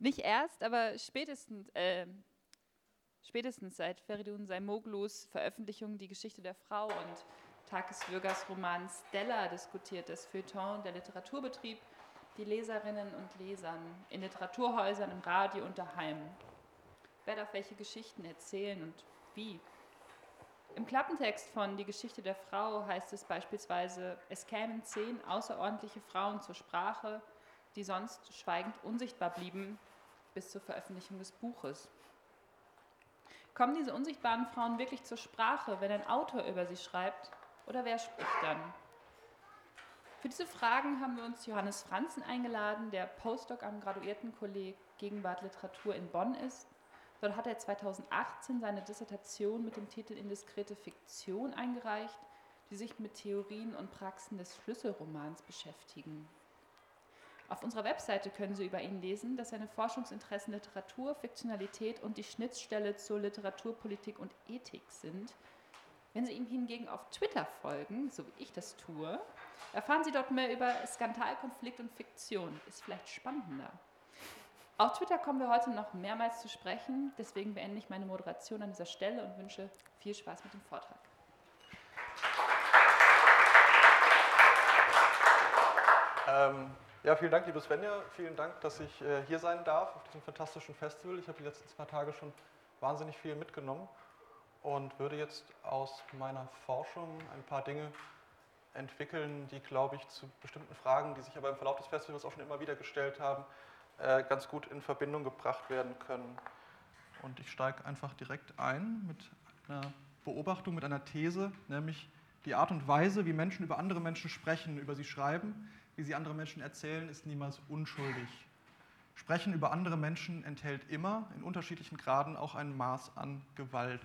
Nicht erst, aber spätestens, äh, spätestens seit Feridun Saimoglus Veröffentlichung Die Geschichte der Frau und Takis Roman Stella diskutiert das Feuilleton der Literaturbetrieb die Leserinnen und Lesern in Literaturhäusern, im Radio und daheim. Wer darf welche Geschichten erzählen und wie? Im Klappentext von Die Geschichte der Frau heißt es beispielsweise, es kämen zehn außerordentliche Frauen zur Sprache, die sonst schweigend unsichtbar blieben bis zur Veröffentlichung des Buches. Kommen diese unsichtbaren Frauen wirklich zur Sprache, wenn ein Autor über sie schreibt? Oder wer spricht dann? Für diese Fragen haben wir uns Johannes Franzen eingeladen, der Postdoc am Graduiertenkolleg Gegenwart Literatur in Bonn ist Dort hat er 2018 seine Dissertation mit dem Titel Indiskrete Fiktion eingereicht, die sich mit Theorien und Praxen des Schlüsselromans beschäftigen. Auf unserer Webseite können Sie über ihn lesen, dass seine Forschungsinteressen Literatur, Fiktionalität und die Schnittstelle zur Literaturpolitik und Ethik sind. Wenn Sie ihm hingegen auf Twitter folgen, so wie ich das tue, erfahren Sie dort mehr über Skandal, Konflikt und Fiktion. Ist vielleicht spannender. Auf Twitter kommen wir heute noch mehrmals zu sprechen, deswegen beende ich meine Moderation an dieser Stelle und wünsche viel Spaß mit dem Vortrag. Ähm, ja, vielen Dank, liebe Svenja. Vielen Dank, dass ich äh, hier sein darf auf diesem fantastischen Festival. Ich habe die letzten zwei Tage schon wahnsinnig viel mitgenommen und würde jetzt aus meiner Forschung ein paar Dinge entwickeln, die, glaube ich, zu bestimmten Fragen, die sich aber im Verlauf des Festivals auch schon immer wieder gestellt haben, äh, ganz gut in Verbindung gebracht werden können. Und ich steige einfach direkt ein mit einer Beobachtung, mit einer These, nämlich die Art und Weise, wie Menschen über andere Menschen sprechen, über sie schreiben, wie sie andere Menschen erzählen, ist niemals unschuldig. Sprechen über andere Menschen enthält immer in unterschiedlichen Graden auch ein Maß an Gewalt.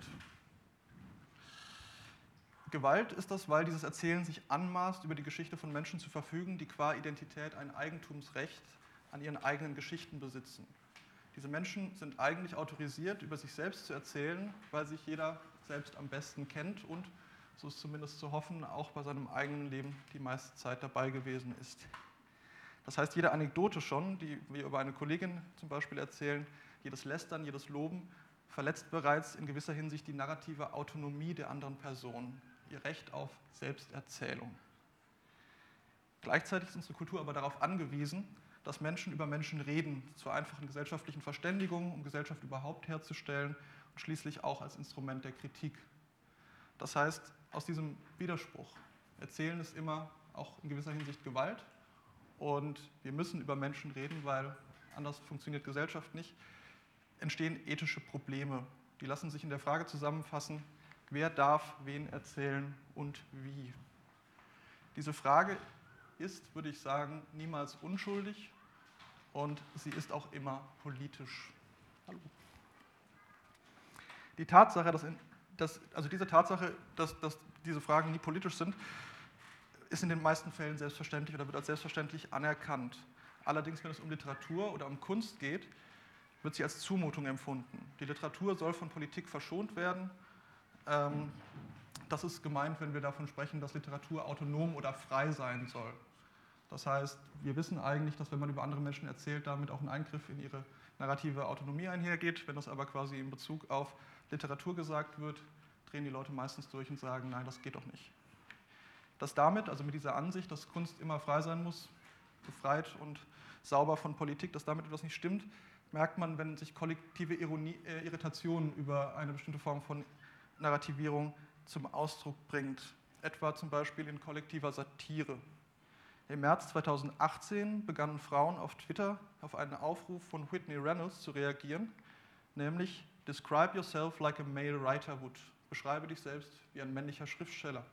Gewalt ist das, weil dieses Erzählen sich anmaßt, über die Geschichte von Menschen zu verfügen, die qua Identität ein Eigentumsrecht an ihren eigenen Geschichten besitzen. Diese Menschen sind eigentlich autorisiert, über sich selbst zu erzählen, weil sich jeder selbst am besten kennt und, so ist zumindest zu hoffen, auch bei seinem eigenen Leben die meiste Zeit dabei gewesen ist. Das heißt, jede Anekdote schon, die wir über eine Kollegin zum Beispiel erzählen, jedes Lästern, jedes Loben, verletzt bereits in gewisser Hinsicht die narrative Autonomie der anderen Person, ihr Recht auf Selbsterzählung. Gleichzeitig ist unsere Kultur aber darauf angewiesen, dass Menschen über Menschen reden, zur einfachen gesellschaftlichen Verständigung, um Gesellschaft überhaupt herzustellen und schließlich auch als Instrument der Kritik. Das heißt, aus diesem Widerspruch, Erzählen ist immer auch in gewisser Hinsicht Gewalt und wir müssen über Menschen reden, weil anders funktioniert Gesellschaft nicht, entstehen ethische Probleme. Die lassen sich in der Frage zusammenfassen, wer darf wen erzählen und wie. Diese Frage ist, würde ich sagen, niemals unschuldig und sie ist auch immer politisch. Hallo. Die Tatsache, dass, in, dass also diese Tatsache, dass, dass diese Fragen nie politisch sind, ist in den meisten Fällen selbstverständlich oder wird als selbstverständlich anerkannt. Allerdings, wenn es um Literatur oder um Kunst geht, wird sie als Zumutung empfunden. Die Literatur soll von Politik verschont werden. Ähm, das ist gemeint, wenn wir davon sprechen, dass Literatur autonom oder frei sein soll. Das heißt, wir wissen eigentlich, dass wenn man über andere Menschen erzählt, damit auch ein Eingriff in ihre narrative Autonomie einhergeht. Wenn das aber quasi in Bezug auf Literatur gesagt wird, drehen die Leute meistens durch und sagen, nein, das geht doch nicht. Dass damit, also mit dieser Ansicht, dass Kunst immer frei sein muss, befreit und sauber von Politik, dass damit etwas nicht stimmt, merkt man, wenn sich kollektive Ironie, äh, Irritation über eine bestimmte Form von Narrativierung zum Ausdruck bringt. Etwa zum Beispiel in kollektiver Satire. Im März 2018 begannen Frauen auf Twitter auf einen Aufruf von Whitney Reynolds zu reagieren, nämlich Describe yourself like a male writer would. Beschreibe dich selbst wie ein männlicher Schriftsteller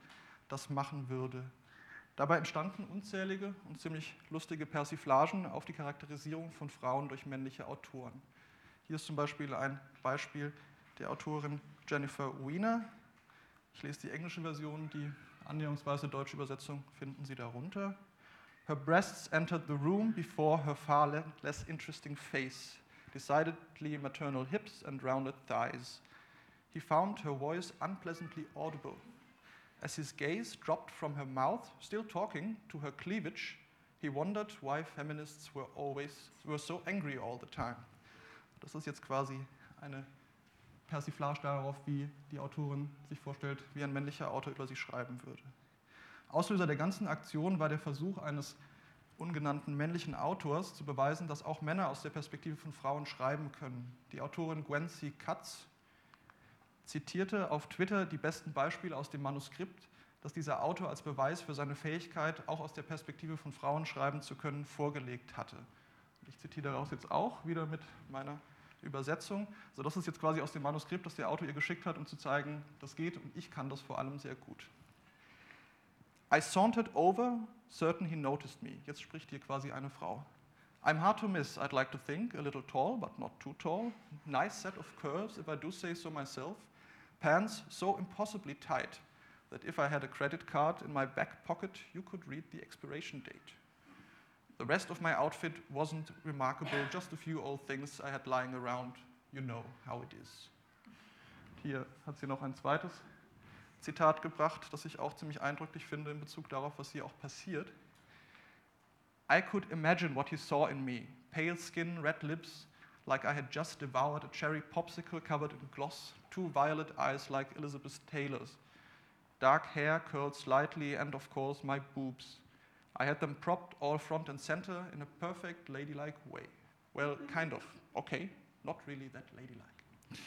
das machen würde. Dabei entstanden unzählige und ziemlich lustige Persiflagen auf die Charakterisierung von Frauen durch männliche Autoren. Hier ist zum Beispiel ein Beispiel der Autorin Jennifer Weiner. Ich lese die englische Version, die annäherungsweise deutsche Übersetzung finden Sie darunter. Her breasts entered the room before her far less interesting face, decidedly maternal hips and rounded thighs. He found her voice unpleasantly audible. As his gaze dropped from her mouth, still talking, to her cleavage, He wondered why feminists were always were so angry all the time. Das ist jetzt quasi eine Persiflage darauf, wie die Autorin sich vorstellt, wie ein männlicher Autor über sie schreiben würde. Auslöser der ganzen Aktion war der Versuch eines ungenannten männlichen Autors zu beweisen, dass auch Männer aus der Perspektive von Frauen schreiben können. Die Autorin Gwen C. Katz zitierte auf Twitter die besten Beispiele aus dem Manuskript, das dieser Autor als Beweis für seine Fähigkeit, auch aus der Perspektive von Frauen schreiben zu können, vorgelegt hatte. Ich zitiere daraus jetzt auch wieder mit meiner Übersetzung. Also das ist jetzt quasi aus dem Manuskript, das der Autor ihr geschickt hat, um zu zeigen, das geht und ich kann das vor allem sehr gut. I sauntered over, certain he noticed me. Jetzt spricht hier quasi eine Frau. I'm hard to miss, I'd like to think, a little tall, but not too tall. Nice set of curves, if I do say so myself. Pants so impossibly tight that if I had a credit card in my back pocket, you could read the expiration date. The rest of my outfit wasn't remarkable, just a few old things I had lying around. You know how it is. Hier hat sie noch ein zweites Zitat gebracht, das ich auch ziemlich eindrücklich finde in Bezug darauf, was hier auch passiert. I could imagine what he saw in me pale skin, red lips, like I had just devoured a cherry popsicle covered in gloss, two violet eyes like Elizabeth Taylor's, dark hair curled slightly, and of course, my boobs. I had them propped all front and center in a perfect ladylike way. Well, kind of. Okay, not really that ladylike.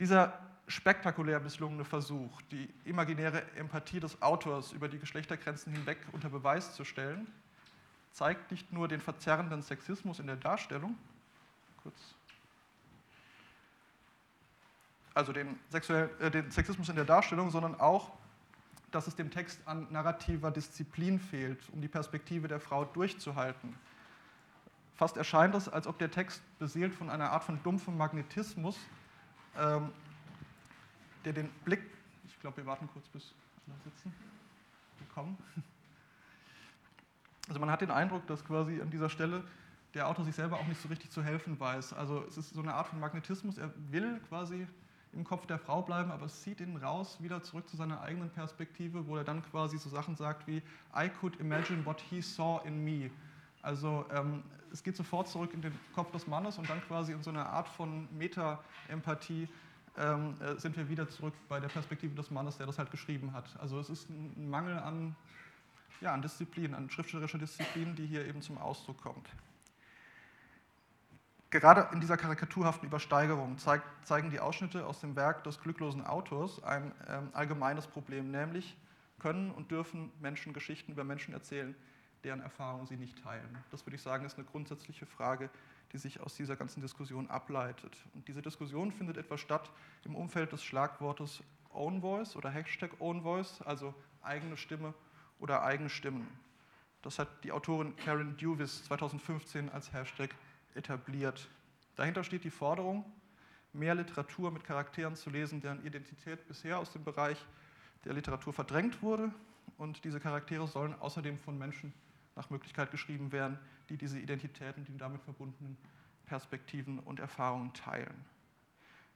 Dieser spektakulär misslungene Versuch, die imaginäre Empathie des Autors über die Geschlechtergrenzen hinweg unter Beweis zu stellen, zeigt nicht nur den verzerrenden Sexismus in der Darstellung, kurz, also den, sexuell, äh, den Sexismus in der Darstellung, sondern auch, dass es dem Text an narrativer Disziplin fehlt, um die Perspektive der Frau durchzuhalten. Fast erscheint es, als ob der Text beseelt von einer Art von dumpfem Magnetismus ähm, der den Blick, ich glaube, wir warten kurz, bis alle sitzen, kommen. Also man hat den Eindruck, dass quasi an dieser Stelle der Autor sich selber auch nicht so richtig zu helfen weiß. Also es ist so eine Art von Magnetismus, er will quasi im Kopf der Frau bleiben, aber es zieht ihn raus, wieder zurück zu seiner eigenen Perspektive, wo er dann quasi so Sachen sagt wie I could imagine what he saw in me. Also ähm, es geht sofort zurück in den Kopf des Mannes und dann quasi in so eine Art von Meta-Empathie ähm, äh, sind wir wieder zurück bei der Perspektive des Mannes, der das halt geschrieben hat. Also es ist ein Mangel an, ja, an Disziplin, an schriftstellerischer Disziplin, die hier eben zum Ausdruck kommt. Gerade in dieser karikaturhaften Übersteigerung zeigt, zeigen die Ausschnitte aus dem Werk des glücklosen Autors ein ähm, allgemeines Problem, nämlich können und dürfen Menschen Geschichten über Menschen erzählen, deren Erfahrungen sie nicht teilen. Das würde ich sagen, ist eine grundsätzliche Frage, die sich aus dieser ganzen Diskussion ableitet. Und diese Diskussion findet etwa statt im Umfeld des Schlagwortes Own Voice oder Hashtag Own Voice, also eigene Stimme oder Eigenstimmen. Das hat die Autorin Karen Dewis 2015 als Hashtag etabliert. Dahinter steht die Forderung, mehr Literatur mit Charakteren zu lesen, deren Identität bisher aus dem Bereich der Literatur verdrängt wurde. Und diese Charaktere sollen außerdem von Menschen nach Möglichkeit geschrieben werden, die diese Identitäten, die damit verbundenen Perspektiven und Erfahrungen teilen.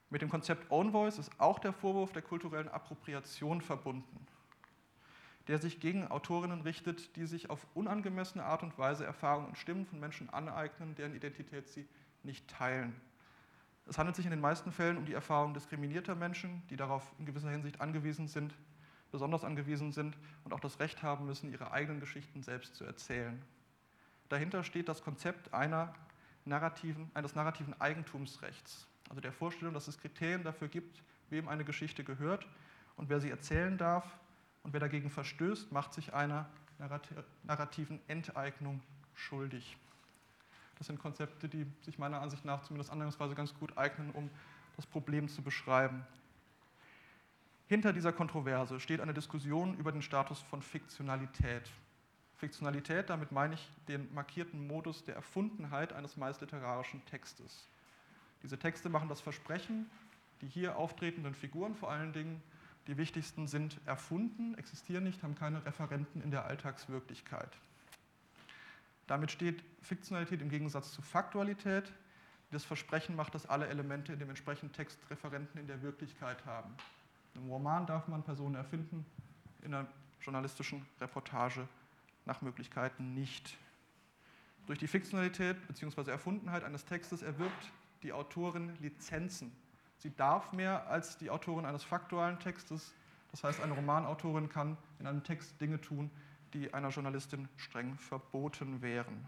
Mit dem Konzept Own Voice ist auch der Vorwurf der kulturellen Appropriation verbunden, der sich gegen Autorinnen richtet, die sich auf unangemessene Art und Weise Erfahrungen und Stimmen von Menschen aneignen, deren Identität sie nicht teilen. Es handelt sich in den meisten Fällen um die Erfahrung diskriminierter Menschen, die darauf in gewisser Hinsicht angewiesen sind, besonders angewiesen sind und auch das Recht haben müssen, ihre eigenen Geschichten selbst zu erzählen. Dahinter steht das Konzept narrativen, eines narrativen Eigentumsrechts, also der Vorstellung, dass es Kriterien dafür gibt, wem eine Geschichte gehört und wer sie erzählen darf und wer dagegen verstößt, macht sich einer narrativen Enteignung schuldig. Das sind Konzepte, die sich meiner Ansicht nach zumindest anwendungsweise ganz gut eignen, um das Problem zu beschreiben. Hinter dieser Kontroverse steht eine Diskussion über den Status von Fiktionalität. Fiktionalität, damit meine ich den markierten Modus der Erfundenheit eines meist literarischen Textes. Diese Texte machen das Versprechen, die hier auftretenden Figuren vor allen Dingen, die wichtigsten sind erfunden, existieren nicht, haben keine Referenten in der Alltagswirklichkeit. Damit steht Fiktionalität im Gegensatz zu Faktualität. Das Versprechen macht, dass alle Elemente in dem entsprechenden Text Referenten in der Wirklichkeit haben. Im Roman darf man Personen erfinden, in einer journalistischen Reportage nach Möglichkeiten nicht. Durch die Fiktionalität bzw. Erfundenheit eines Textes erwirbt die Autorin Lizenzen. Sie darf mehr als die Autorin eines faktualen Textes. Das heißt, eine Romanautorin kann in einem Text Dinge tun, die einer Journalistin streng verboten wären.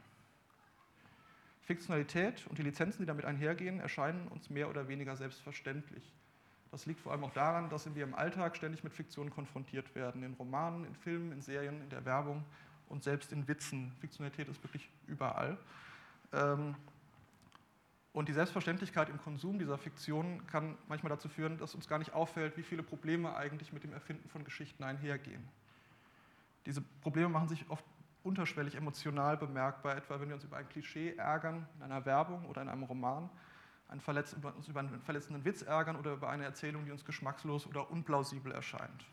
Fiktionalität und die Lizenzen, die damit einhergehen, erscheinen uns mehr oder weniger selbstverständlich. Das liegt vor allem auch daran, dass wir im Alltag ständig mit Fiktionen konfrontiert werden. In Romanen, in Filmen, in Serien, in der Werbung und selbst in Witzen. Fiktionalität ist wirklich überall. Ähm, und die Selbstverständlichkeit im Konsum dieser Fiktionen kann manchmal dazu führen, dass uns gar nicht auffällt, wie viele Probleme eigentlich mit dem Erfinden von Geschichten einhergehen. Diese Probleme machen sich oft unterschwellig emotional bemerkbar, etwa wenn wir uns über ein Klischee ärgern in einer Werbung oder in einem Roman, einen uns über einen verletzenden Witz ärgern oder über eine Erzählung, die uns geschmackslos oder unplausibel erscheint.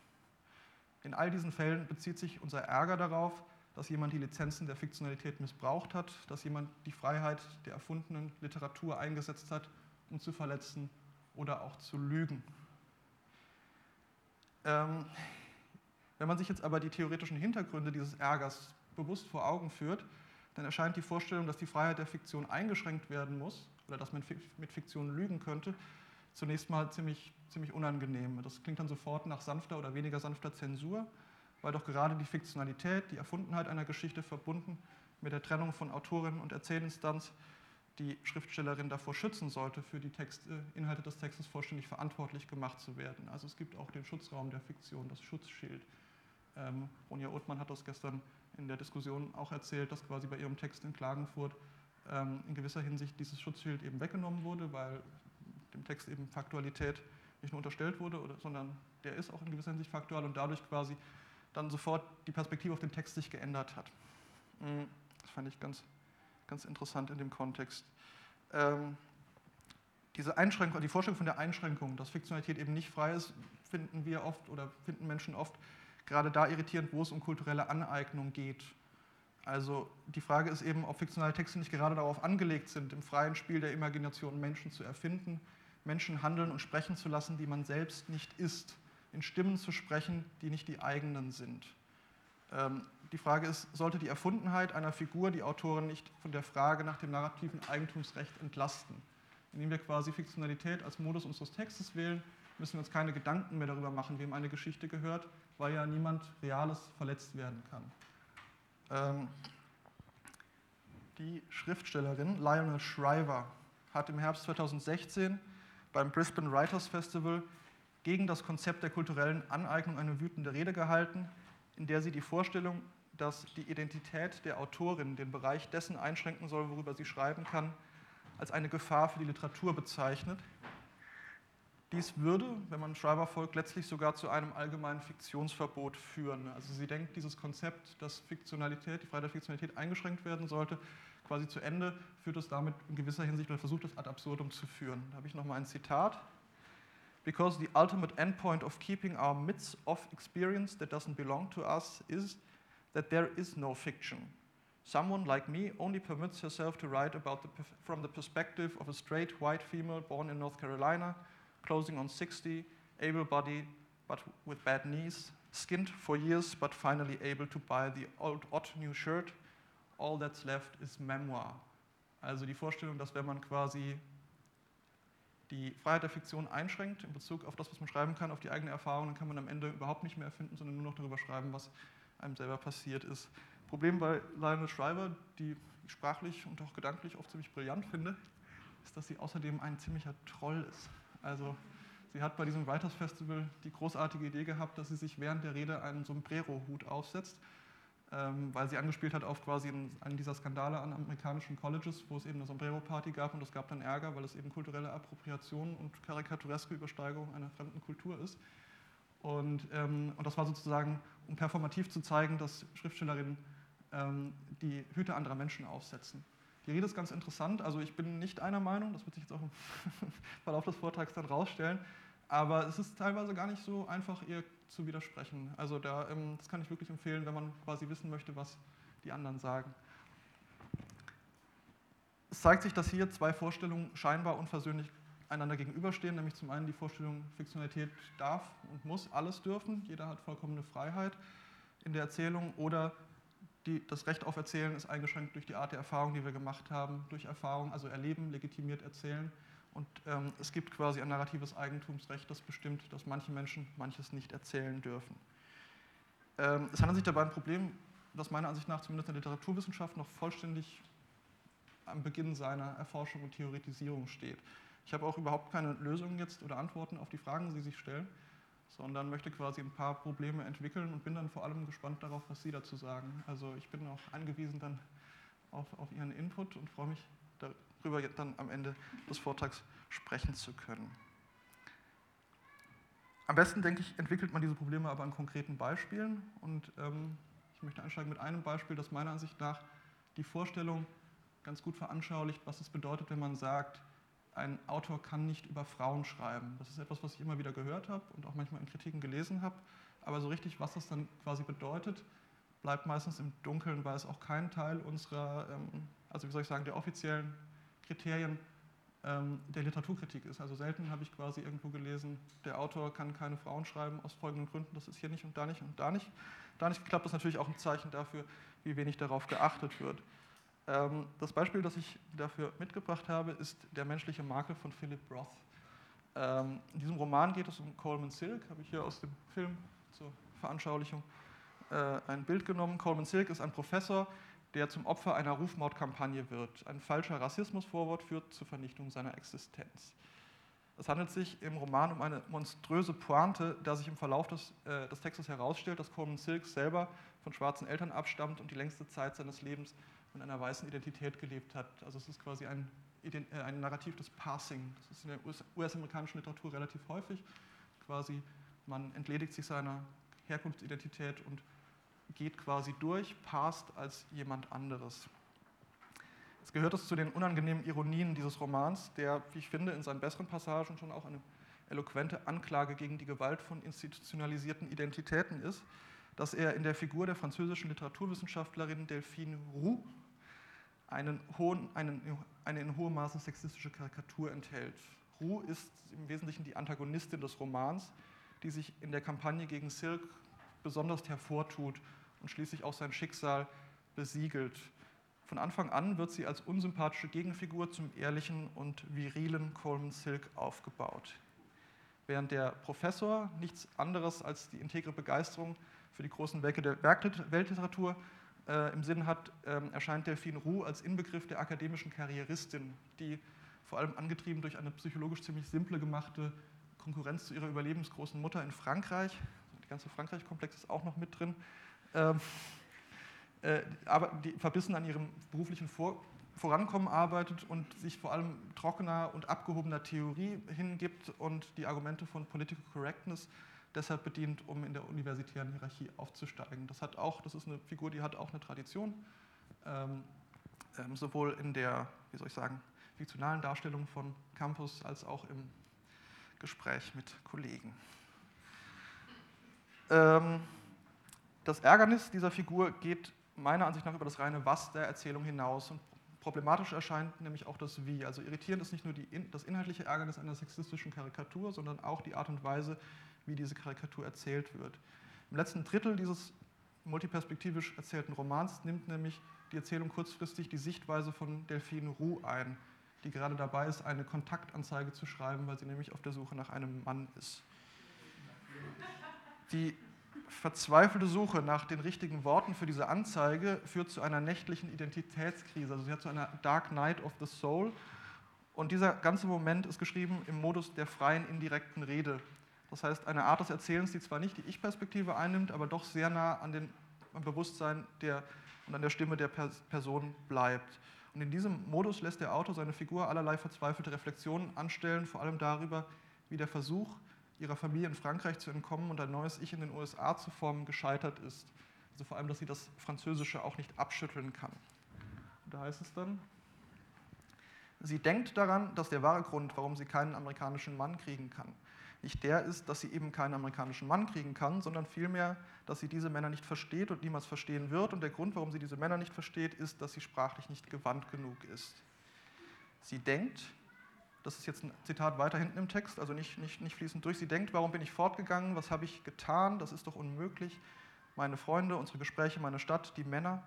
In all diesen Fällen bezieht sich unser Ärger darauf, dass jemand die Lizenzen der Fiktionalität missbraucht hat, dass jemand die Freiheit der erfundenen Literatur eingesetzt hat, um zu verletzen oder auch zu lügen. Ähm, wenn man sich jetzt aber die theoretischen Hintergründe dieses Ärgers bewusst vor Augen führt, dann erscheint die Vorstellung, dass die Freiheit der Fiktion eingeschränkt werden muss oder dass man mit Fiktion lügen könnte, zunächst mal ziemlich, ziemlich unangenehm. Das klingt dann sofort nach sanfter oder weniger sanfter Zensur weil doch gerade die Fiktionalität, die Erfundenheit einer Geschichte verbunden mit der Trennung von Autorin und Erzählinstanz die Schriftstellerin davor schützen sollte, für die Texte, Inhalte des Textes vollständig verantwortlich gemacht zu werden. Also es gibt auch den Schutzraum der Fiktion, das Schutzschild. Ähm, Ronja Othmann hat das gestern in der Diskussion auch erzählt, dass quasi bei ihrem Text in Klagenfurt ähm, in gewisser Hinsicht dieses Schutzschild eben weggenommen wurde, weil dem Text eben Faktualität nicht nur unterstellt wurde, oder, sondern der ist auch in gewisser Hinsicht faktual und dadurch quasi dann sofort die Perspektive auf den Text sich geändert hat. Mhm. Das fand ich ganz, ganz interessant in dem Kontext. Ähm, diese Einschränkung, die Vorstellung von der Einschränkung, dass Fiktionalität eben nicht frei ist, finden wir oft oder finden Menschen oft gerade da irritierend, wo es um kulturelle Aneignung geht. Also die Frage ist eben, ob fiktionale Texte nicht gerade darauf angelegt sind, im freien Spiel der Imagination Menschen zu erfinden, Menschen handeln und sprechen zu lassen, die man selbst nicht ist in Stimmen zu sprechen, die nicht die eigenen sind. Ähm, die Frage ist, sollte die Erfundenheit einer Figur die Autoren nicht von der Frage nach dem narrativen Eigentumsrecht entlasten? Indem wir quasi Fiktionalität als Modus unseres Textes wählen, müssen wir uns keine Gedanken mehr darüber machen, wem eine Geschichte gehört, weil ja niemand Reales verletzt werden kann. Ähm, die Schriftstellerin Lionel Shriver hat im Herbst 2016 beim Brisbane Writers Festival gegen das Konzept der kulturellen Aneignung eine wütende Rede gehalten, in der sie die Vorstellung, dass die Identität der Autorin den Bereich dessen einschränken soll, worüber sie schreiben kann, als eine Gefahr für die Literatur bezeichnet. Dies würde, wenn man Schreiber folgt, letztlich sogar zu einem allgemeinen Fiktionsverbot führen. Also sie denkt dieses Konzept, dass Fiktionalität, die Freiheit der Fiktionalität eingeschränkt werden sollte, quasi zu Ende, führt es damit in gewisser Hinsicht oder versucht es ad absurdum zu führen. Da habe ich nochmal ein Zitat because the ultimate endpoint of keeping our myths of experience that doesn't belong to us is that there is no fiction. Someone like me only permits herself to write about the, from the perspective of a straight white female born in North Carolina, closing on 60, able bodied but with bad knees, skinned for years but finally able to buy the old odd new shirt. All that's left is memoir. Also die Vorstellung, dass wenn man quasi die Freiheit der Fiktion einschränkt in Bezug auf das, was man schreiben kann, auf die eigene Erfahrung, dann kann man am Ende überhaupt nicht mehr erfinden, sondern nur noch darüber schreiben, was einem selber passiert ist. Problem bei Lionel Schreiber, die ich sprachlich und auch gedanklich oft ziemlich brillant finde, ist, dass sie außerdem ein ziemlicher Troll ist. Also sie hat bei diesem Writers Festival die großartige Idee gehabt, dass sie sich während der Rede einen Sombrero-Hut aufsetzt ähm, weil sie angespielt hat auf quasi einen dieser Skandale an amerikanischen Colleges, wo es eben eine Sombrero-Party gab und es gab dann Ärger, weil es eben kulturelle Appropriation und karikatureske Übersteigerung einer fremden Kultur ist. Und, ähm, und das war sozusagen, um performativ zu zeigen, dass Schriftstellerinnen ähm, die Hüte anderer Menschen aufsetzen. Die Rede ist ganz interessant, also ich bin nicht einer Meinung, das wird sich jetzt auch im Verlauf des Vortrags dann rausstellen, aber es ist teilweise gar nicht so einfach, ihr zu widersprechen. Also da, ähm, das kann ich wirklich empfehlen, wenn man quasi wissen möchte, was die anderen sagen. Es zeigt sich, dass hier zwei Vorstellungen scheinbar unversöhnlich einander gegenüberstehen, nämlich zum einen die Vorstellung, Fiktionalität darf und muss alles dürfen, jeder hat vollkommene Freiheit in der Erzählung, oder die, das Recht auf Erzählen ist eingeschränkt durch die Art der Erfahrung, die wir gemacht haben, durch Erfahrung, also Erleben, legitimiert Erzählen. Und ähm, es gibt quasi ein narratives Eigentumsrecht, das bestimmt, dass manche Menschen manches nicht erzählen dürfen. Ähm, es handelt sich dabei um ein Problem, das meiner Ansicht nach zumindest in der Literaturwissenschaft noch vollständig am Beginn seiner Erforschung und Theoretisierung steht. Ich habe auch überhaupt keine Lösungen jetzt oder Antworten auf die Fragen, die Sie sich stellen, sondern möchte quasi ein paar Probleme entwickeln und bin dann vor allem gespannt darauf, was Sie dazu sagen. Also ich bin auch angewiesen dann auf, auf Ihren Input und freue mich darüber dann am Ende des Vortrags sprechen zu können. Am besten, denke ich, entwickelt man diese Probleme aber an konkreten Beispielen und ähm, ich möchte einsteigen mit einem Beispiel, das meiner Ansicht nach die Vorstellung ganz gut veranschaulicht, was es bedeutet, wenn man sagt, ein Autor kann nicht über Frauen schreiben. Das ist etwas, was ich immer wieder gehört habe und auch manchmal in Kritiken gelesen habe. Aber so richtig, was das dann quasi bedeutet, bleibt meistens im Dunkeln, weil es auch kein Teil unserer, ähm, also wie soll ich sagen, der offiziellen Kriterien ähm, der Literaturkritik ist. Also selten habe ich quasi irgendwo gelesen, der Autor kann keine Frauen schreiben aus folgenden Gründen, das ist hier nicht und da nicht und da nicht. Da nicht geklappt, das natürlich auch ein Zeichen dafür, wie wenig darauf geachtet wird. Ähm, das Beispiel, das ich dafür mitgebracht habe, ist Der menschliche Makel von Philip Roth. Ähm, in diesem Roman geht es um Coleman Silk, habe ich hier aus dem Film zur Veranschaulichung äh, ein Bild genommen. Coleman Silk ist ein Professor, der zum Opfer einer Rufmordkampagne wird. Ein falscher Rassismusvorwort führt zur Vernichtung seiner Existenz. Es handelt sich im Roman um eine monströse Pointe, da sich im Verlauf des, äh, des Textes herausstellt, dass Coleman Silk selber von schwarzen Eltern abstammt und die längste Zeit seines Lebens in einer weißen Identität gelebt hat. Also es ist quasi ein, äh, ein Narrativ des Passing. Das ist in der US-amerikanischen Literatur relativ häufig. Quasi man entledigt sich seiner Herkunftsidentität und geht quasi durch, passt als jemand anderes. Jetzt gehört es zu den unangenehmen Ironien dieses Romans, der, wie ich finde, in seinen besseren Passagen schon auch eine eloquente Anklage gegen die Gewalt von institutionalisierten Identitäten ist, dass er in der Figur der französischen Literaturwissenschaftlerin Delphine Roux einen hohen, einen, eine in hohem Maße sexistische Karikatur enthält. Roux ist im Wesentlichen die Antagonistin des Romans, die sich in der Kampagne gegen Silk besonders hervortut und schließlich auch sein Schicksal besiegelt. Von Anfang an wird sie als unsympathische Gegenfigur zum ehrlichen und virilen Coleman Silk aufgebaut. Während der Professor nichts anderes als die integre Begeisterung für die großen Werke der Weltliteratur äh, im Sinn hat, äh, erscheint Delphine Roux als Inbegriff der akademischen Karrieristin, die vor allem angetrieben durch eine psychologisch ziemlich simple gemachte Konkurrenz zu ihrer überlebensgroßen Mutter in Frankreich, der ganze Frankreich-Komplex ist auch noch mit drin, ähm, äh, aber die verbissen an ihrem beruflichen Vor Vorankommen arbeitet und sich vor allem trockener und abgehobener Theorie hingibt und die Argumente von Political Correctness deshalb bedient, um in der universitären Hierarchie aufzusteigen. Das hat auch, das ist eine Figur, die hat auch eine Tradition, ähm, ähm, sowohl in der, wie soll ich sagen, fiktionalen Darstellung von Campus als auch im Gespräch mit Kollegen. Ähm, das Ärgernis dieser Figur geht meiner Ansicht nach über das reine Was der Erzählung hinaus. Und problematisch erscheint nämlich auch das Wie. Also irritierend ist nicht nur die, das inhaltliche Ärgernis einer sexistischen Karikatur, sondern auch die Art und Weise, wie diese Karikatur erzählt wird. Im letzten Drittel dieses multiperspektivisch erzählten Romans nimmt nämlich die Erzählung kurzfristig die Sichtweise von Delphine Roux ein, die gerade dabei ist, eine Kontaktanzeige zu schreiben, weil sie nämlich auf der Suche nach einem Mann ist. Die verzweifelte Suche nach den richtigen Worten für diese Anzeige führt zu einer nächtlichen Identitätskrise. Also sie hat zu einer Dark Night of the Soul. Und dieser ganze Moment ist geschrieben im Modus der freien indirekten Rede. Das heißt, eine Art des Erzählens, die zwar nicht die Ich-Perspektive einnimmt, aber doch sehr nah an dem Bewusstsein der, und an der Stimme der Person bleibt. Und in diesem Modus lässt der Autor seine Figur allerlei verzweifelte Reflexionen anstellen, vor allem darüber, wie der Versuch, ihrer Familie in Frankreich zu entkommen und ein neues Ich in den USA zu formen, gescheitert ist. Also vor allem, dass sie das Französische auch nicht abschütteln kann. Und da heißt es dann, sie denkt daran, dass der wahre Grund, warum sie keinen amerikanischen Mann kriegen kann, nicht der ist, dass sie eben keinen amerikanischen Mann kriegen kann, sondern vielmehr, dass sie diese Männer nicht versteht und niemals verstehen wird. Und der Grund, warum sie diese Männer nicht versteht, ist, dass sie sprachlich nicht gewandt genug ist. Sie denkt, das ist jetzt ein Zitat weiter hinten im Text, also nicht, nicht, nicht fließend durch. Sie denkt, warum bin ich fortgegangen, was habe ich getan, das ist doch unmöglich. meine Freunde, unsere Gespräche, meine Stadt, die Männer,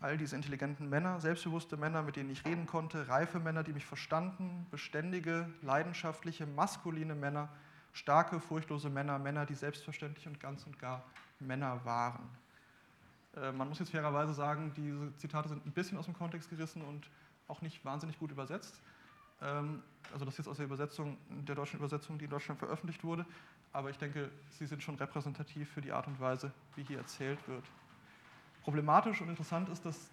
all diese intelligenten Männer, selbstbewusste Männer, mit denen ich reden konnte, reife Männer, die mich verstanden, beständige, leidenschaftliche, maskuline Männer, starke, furchtlose Männer, Männer, die selbstverständlich und ganz und gar Männer waren. Äh, man muss jetzt fairerweise sagen, diese Zitate sind ein bisschen aus dem Kontext gerissen und auch nicht wahnsinnig gut übersetzt. Ähm, also das ist jetzt aus der Übersetzung, der deutschen Übersetzung, die in Deutschland veröffentlicht wurde. Aber ich denke, sie sind schon repräsentativ für die Art und Weise, wie hier erzählt wird. Problematisch und interessant ist, dass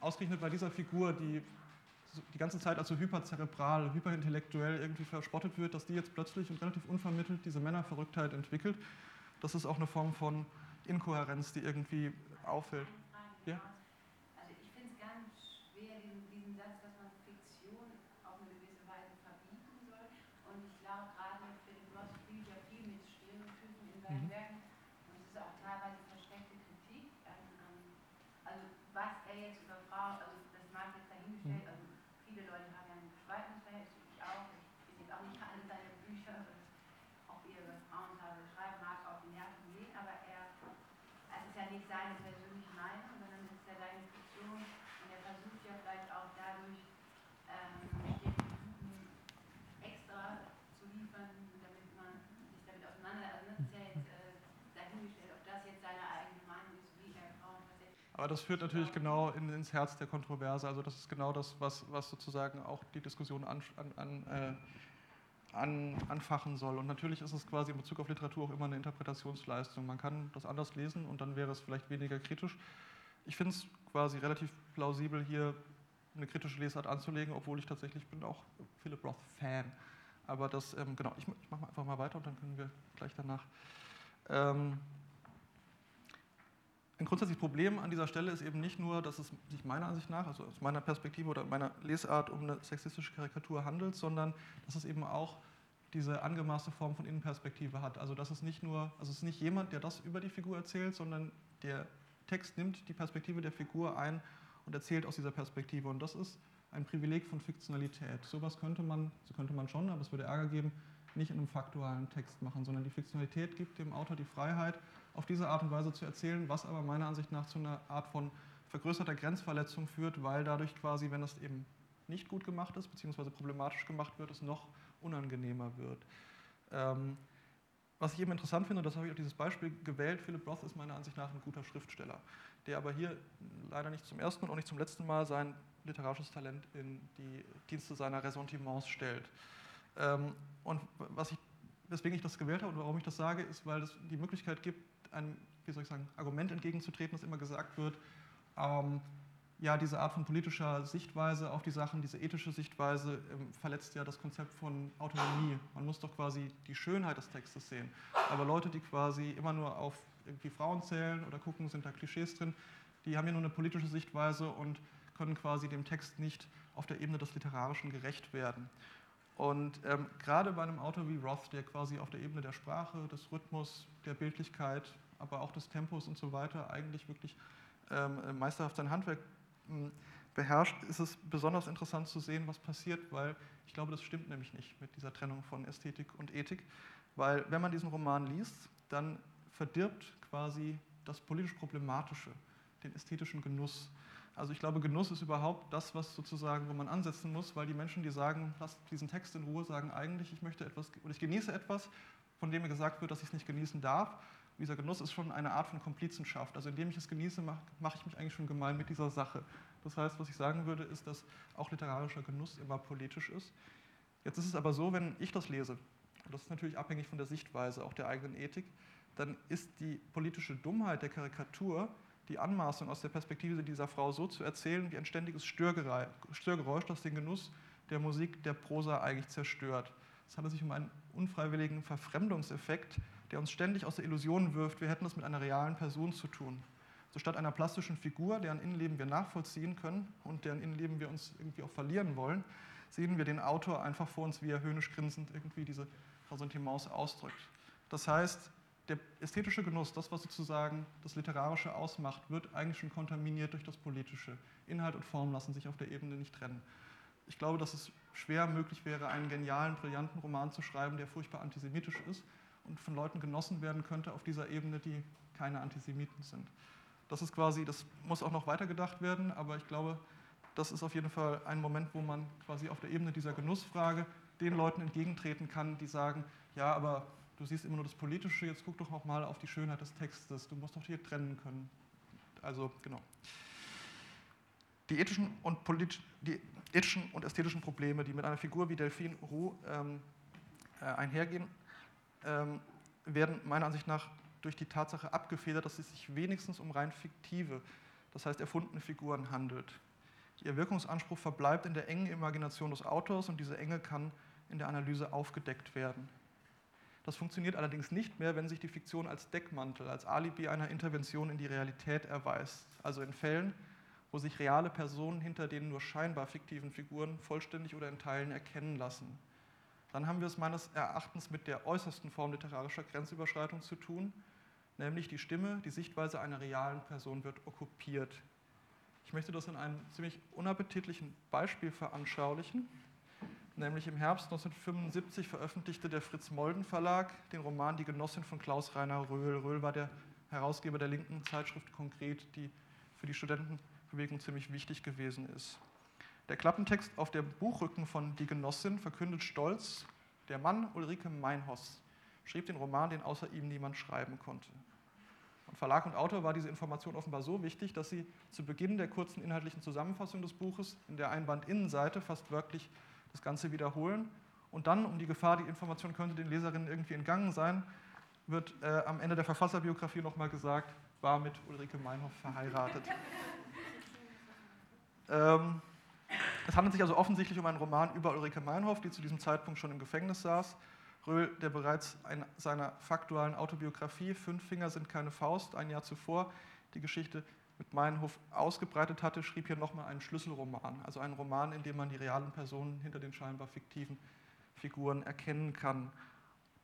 ausgerechnet bei dieser Figur, die die ganze Zeit als so hyperzerebral, hyperintellektuell irgendwie verspottet wird, dass die jetzt plötzlich und relativ unvermittelt diese Männerverrücktheit entwickelt. Das ist auch eine Form von Inkohärenz, die irgendwie auffällt. Ja? Also ich finde es ganz schwer, diesen, diesen Satz, dass man Fiktion auf eine gewisse Weise verbieten soll. Und ich glaube, gerade Philipp Ross spielt ja viel mit Stereotypen in seinen mhm. Werken. Und es ist auch teilweise versteckte Kritik an, an also was er jetzt über Frauen, also das mag jetzt dahingestellt, mhm. also viele Leute haben ja ein gespaltenes Verhältnis, ich auch. Ich lese auch nicht alle seine Bücher, auch ihre Frauentage schreiben mag, auf den Herzen gehen, aber er, es ist ja nicht seine Persönlichkeit. Aber das führt natürlich genau in, ins Herz der Kontroverse. Also das ist genau das, was, was sozusagen auch die Diskussion an, an, äh, an, anfachen soll. Und natürlich ist es quasi in Bezug auf Literatur auch immer eine Interpretationsleistung. Man kann das anders lesen und dann wäre es vielleicht weniger kritisch. Ich finde es quasi relativ plausibel, hier eine kritische Lesart anzulegen, obwohl ich tatsächlich bin auch Philip Roth Fan. Aber das, ähm, genau, ich, ich mache einfach mal weiter und dann können wir gleich danach. Ähm, ein grundsätzliches Problem an dieser Stelle ist eben nicht nur, dass es sich meiner Ansicht nach, also aus meiner Perspektive oder meiner Lesart um eine sexistische Karikatur handelt, sondern dass es eben auch diese angemaßte Form von Innenperspektive hat. Also dass es nicht nur, also es ist nicht jemand, der das über die Figur erzählt, sondern der Text nimmt die Perspektive der Figur ein und erzählt aus dieser Perspektive. Und das ist ein Privileg von Fiktionalität. Sowas könnte man, so könnte man schon, aber es würde Ärger geben, nicht in einem faktualen Text machen, sondern die Fiktionalität gibt dem Autor die Freiheit, auf diese Art und Weise zu erzählen, was aber meiner Ansicht nach zu einer Art von vergrößerter Grenzverletzung führt, weil dadurch quasi, wenn es eben nicht gut gemacht ist, beziehungsweise problematisch gemacht wird, es noch unangenehmer wird. Ähm, was ich eben interessant finde, das habe ich auch dieses Beispiel gewählt, Philip Roth ist meiner Ansicht nach ein guter Schriftsteller, der aber hier leider nicht zum ersten und auch nicht zum letzten Mal sein literarisches Talent in die Dienste seiner Ressentiments stellt. Ähm, und was ich, weswegen ich das gewählt habe und warum ich das sage, ist, weil es die Möglichkeit gibt, einem, wie soll ich sagen, Argument entgegenzutreten, dass immer gesagt wird, ähm, ja, diese Art von politischer Sichtweise auf die Sachen, diese ethische Sichtweise ähm, verletzt ja das Konzept von Autonomie. Man muss doch quasi die Schönheit des Textes sehen. Aber Leute, die quasi immer nur auf irgendwie Frauen zählen oder gucken, sind da Klischees drin, die haben ja nur eine politische Sichtweise und können quasi dem Text nicht auf der Ebene des Literarischen gerecht werden. Und ähm, gerade bei einem Autor wie Roth, der quasi auf der Ebene der Sprache, des Rhythmus, der Bildlichkeit, aber auch des Tempos und so weiter eigentlich wirklich ähm, meisterhaft sein Handwerk ähm, beherrscht, ist es besonders interessant zu sehen, was passiert, weil ich glaube, das stimmt nämlich nicht mit dieser Trennung von Ästhetik und Ethik, weil wenn man diesen Roman liest, dann verdirbt quasi das politisch Problematische, den ästhetischen Genuss. Also ich glaube, Genuss ist überhaupt das, was sozusagen, wo man ansetzen muss, weil die Menschen, die sagen, lasst diesen Text in Ruhe, sagen eigentlich, ich möchte etwas oder ich genieße etwas, von dem mir gesagt wird, dass ich es nicht genießen darf. Dieser Genuss ist schon eine Art von Komplizenschaft. Also indem ich es genieße, mache mach ich mich eigentlich schon gemein mit dieser Sache. Das heißt, was ich sagen würde, ist, dass auch literarischer Genuss immer politisch ist. Jetzt ist es aber so, wenn ich das lese, und das ist natürlich abhängig von der Sichtweise, auch der eigenen Ethik, dann ist die politische Dummheit der Karikatur die Anmaßung aus der Perspektive dieser Frau so zu erzählen wie ein ständiges Störgeräusch, das den Genuss der Musik, der Prosa eigentlich zerstört. Es handelt sich um einen unfreiwilligen Verfremdungseffekt, der uns ständig aus der Illusion wirft, wir hätten es mit einer realen Person zu tun. So statt einer plastischen Figur, deren Innenleben wir nachvollziehen können und deren Innenleben wir uns irgendwie auch verlieren wollen, sehen wir den Autor einfach vor uns, wie er höhnisch grinsend irgendwie diese Ressentiments ausdrückt. Das heißt, der ästhetische Genuss, das, was sozusagen das Literarische ausmacht, wird eigentlich schon kontaminiert durch das Politische. Inhalt und Form lassen sich auf der Ebene nicht trennen. Ich glaube, dass es schwer möglich wäre, einen genialen, brillanten Roman zu schreiben, der furchtbar antisemitisch ist und von Leuten genossen werden könnte auf dieser Ebene, die keine Antisemiten sind. Das ist quasi, das muss auch noch weitergedacht werden, aber ich glaube, das ist auf jeden Fall ein Moment, wo man quasi auf der Ebene dieser Genussfrage den Leuten entgegentreten kann, die sagen, ja, aber du siehst immer nur das Politische, jetzt guck doch auch mal auf die Schönheit des Textes, du musst doch hier trennen können. Also genau. Die ethischen und, die ethischen und ästhetischen Probleme, die mit einer Figur wie Delphine Roux ähm, äh, einhergehen, ähm, werden meiner Ansicht nach durch die Tatsache abgefedert, dass es sich wenigstens um rein fiktive, das heißt erfundene Figuren handelt. Ihr Wirkungsanspruch verbleibt in der engen Imagination des Autors und diese Enge kann in der Analyse aufgedeckt werden. Das funktioniert allerdings nicht mehr, wenn sich die Fiktion als Deckmantel, als Alibi einer Intervention in die Realität erweist, also in Fällen, wo sich reale Personen hinter den nur scheinbar fiktiven Figuren vollständig oder in Teilen erkennen lassen. Dann haben wir es meines Erachtens mit der äußersten Form literarischer Grenzüberschreitung zu tun, nämlich die Stimme, die Sichtweise einer realen Person wird okkupiert. Ich möchte das in einem ziemlich unappetitlichen Beispiel veranschaulichen. Nämlich im Herbst 1975 veröffentlichte der Fritz Molden Verlag den Roman Die Genossin von Klaus Rainer Röhl. Röhl war der Herausgeber der linken Zeitschrift Konkret, die für die Studentenbewegung ziemlich wichtig gewesen ist. Der Klappentext auf dem Buchrücken von Die Genossin verkündet stolz, der Mann Ulrike Meinhoss schrieb den Roman, den außer ihm niemand schreiben konnte. Und Verlag und Autor war diese Information offenbar so wichtig, dass sie zu Beginn der kurzen inhaltlichen Zusammenfassung des Buches in der Einbandinnenseite fast wörtlich das Ganze wiederholen. Und dann, um die Gefahr, die Information könnte den Leserinnen irgendwie entgangen sein, wird äh, am Ende der Verfasserbiografie nochmal gesagt, war mit Ulrike Meinhoff verheiratet. ähm, es handelt sich also offensichtlich um einen Roman über Ulrike Meinhoff, die zu diesem Zeitpunkt schon im Gefängnis saß Röhl, der bereits in seiner faktualen Autobiografie Fünf Finger sind keine Faust ein Jahr zuvor die Geschichte mit Meinhof ausgebreitet hatte, schrieb hier nochmal einen Schlüsselroman, also einen Roman, in dem man die realen Personen hinter den scheinbar fiktiven Figuren erkennen kann.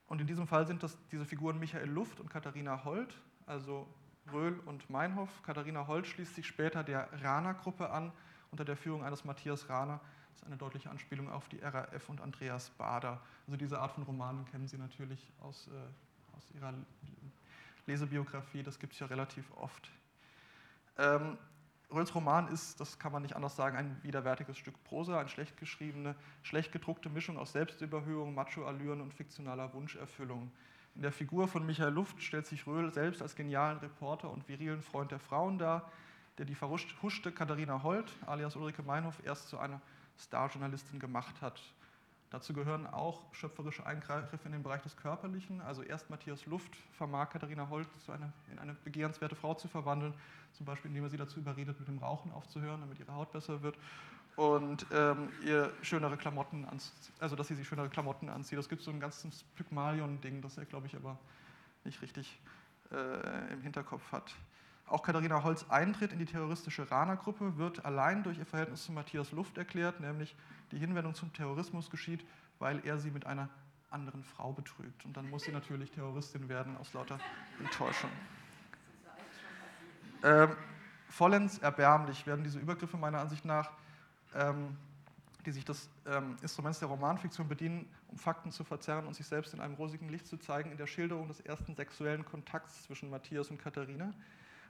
Und in diesem Fall sind das diese Figuren Michael Luft und Katharina Holt, also Röhl und Meinhof. Katharina Holt schließt sich später der Rana-Gruppe an, unter der Führung eines Matthias Rahner, ist eine deutliche Anspielung auf die RAF und Andreas Bader. Also diese Art von Romanen kennen Sie natürlich aus, äh, aus Ihrer Lesebiografie, das gibt es ja relativ oft. Ähm, Röhls Roman ist, das kann man nicht anders sagen, ein widerwärtiges Stück Prosa, eine schlecht geschriebene, schlecht gedruckte Mischung aus Selbstüberhöhung, Macho-Allüren und fiktionaler Wunscherfüllung. In der Figur von Michael Luft stellt sich Röhl selbst als genialen Reporter und virilen Freund der Frauen dar, der die verhuschte Katharina Holt, alias Ulrike Meinhof, erst zu einer Starjournalistin gemacht hat. Dazu gehören auch schöpferische Eingriffe in den Bereich des Körperlichen. Also erst Matthias Luft vermag Katharina Holt eine, in eine begehrenswerte Frau zu verwandeln, zum Beispiel indem er sie dazu überredet, mit dem Rauchen aufzuhören, damit ihre Haut besser wird. Und ähm, ihr schönere Klamotten, also dass sie sich schönere Klamotten anzieht. Das gibt so ein ganzes Pygmalion-Ding, das er, glaube ich, aber nicht richtig äh, im Hinterkopf hat. Auch Katharina Holz Eintritt in die terroristische Rana-Gruppe wird allein durch ihr Verhältnis zu Matthias Luft erklärt, nämlich die Hinwendung zum Terrorismus geschieht, weil er sie mit einer anderen Frau betrügt. Und dann muss sie natürlich Terroristin werden aus lauter Enttäuschung. Ähm, vollends erbärmlich werden diese Übergriffe meiner Ansicht nach, ähm, die sich des ähm, Instruments der Romanfiktion bedienen, um Fakten zu verzerren und sich selbst in einem rosigen Licht zu zeigen, in der Schilderung des ersten sexuellen Kontakts zwischen Matthias und Katharina.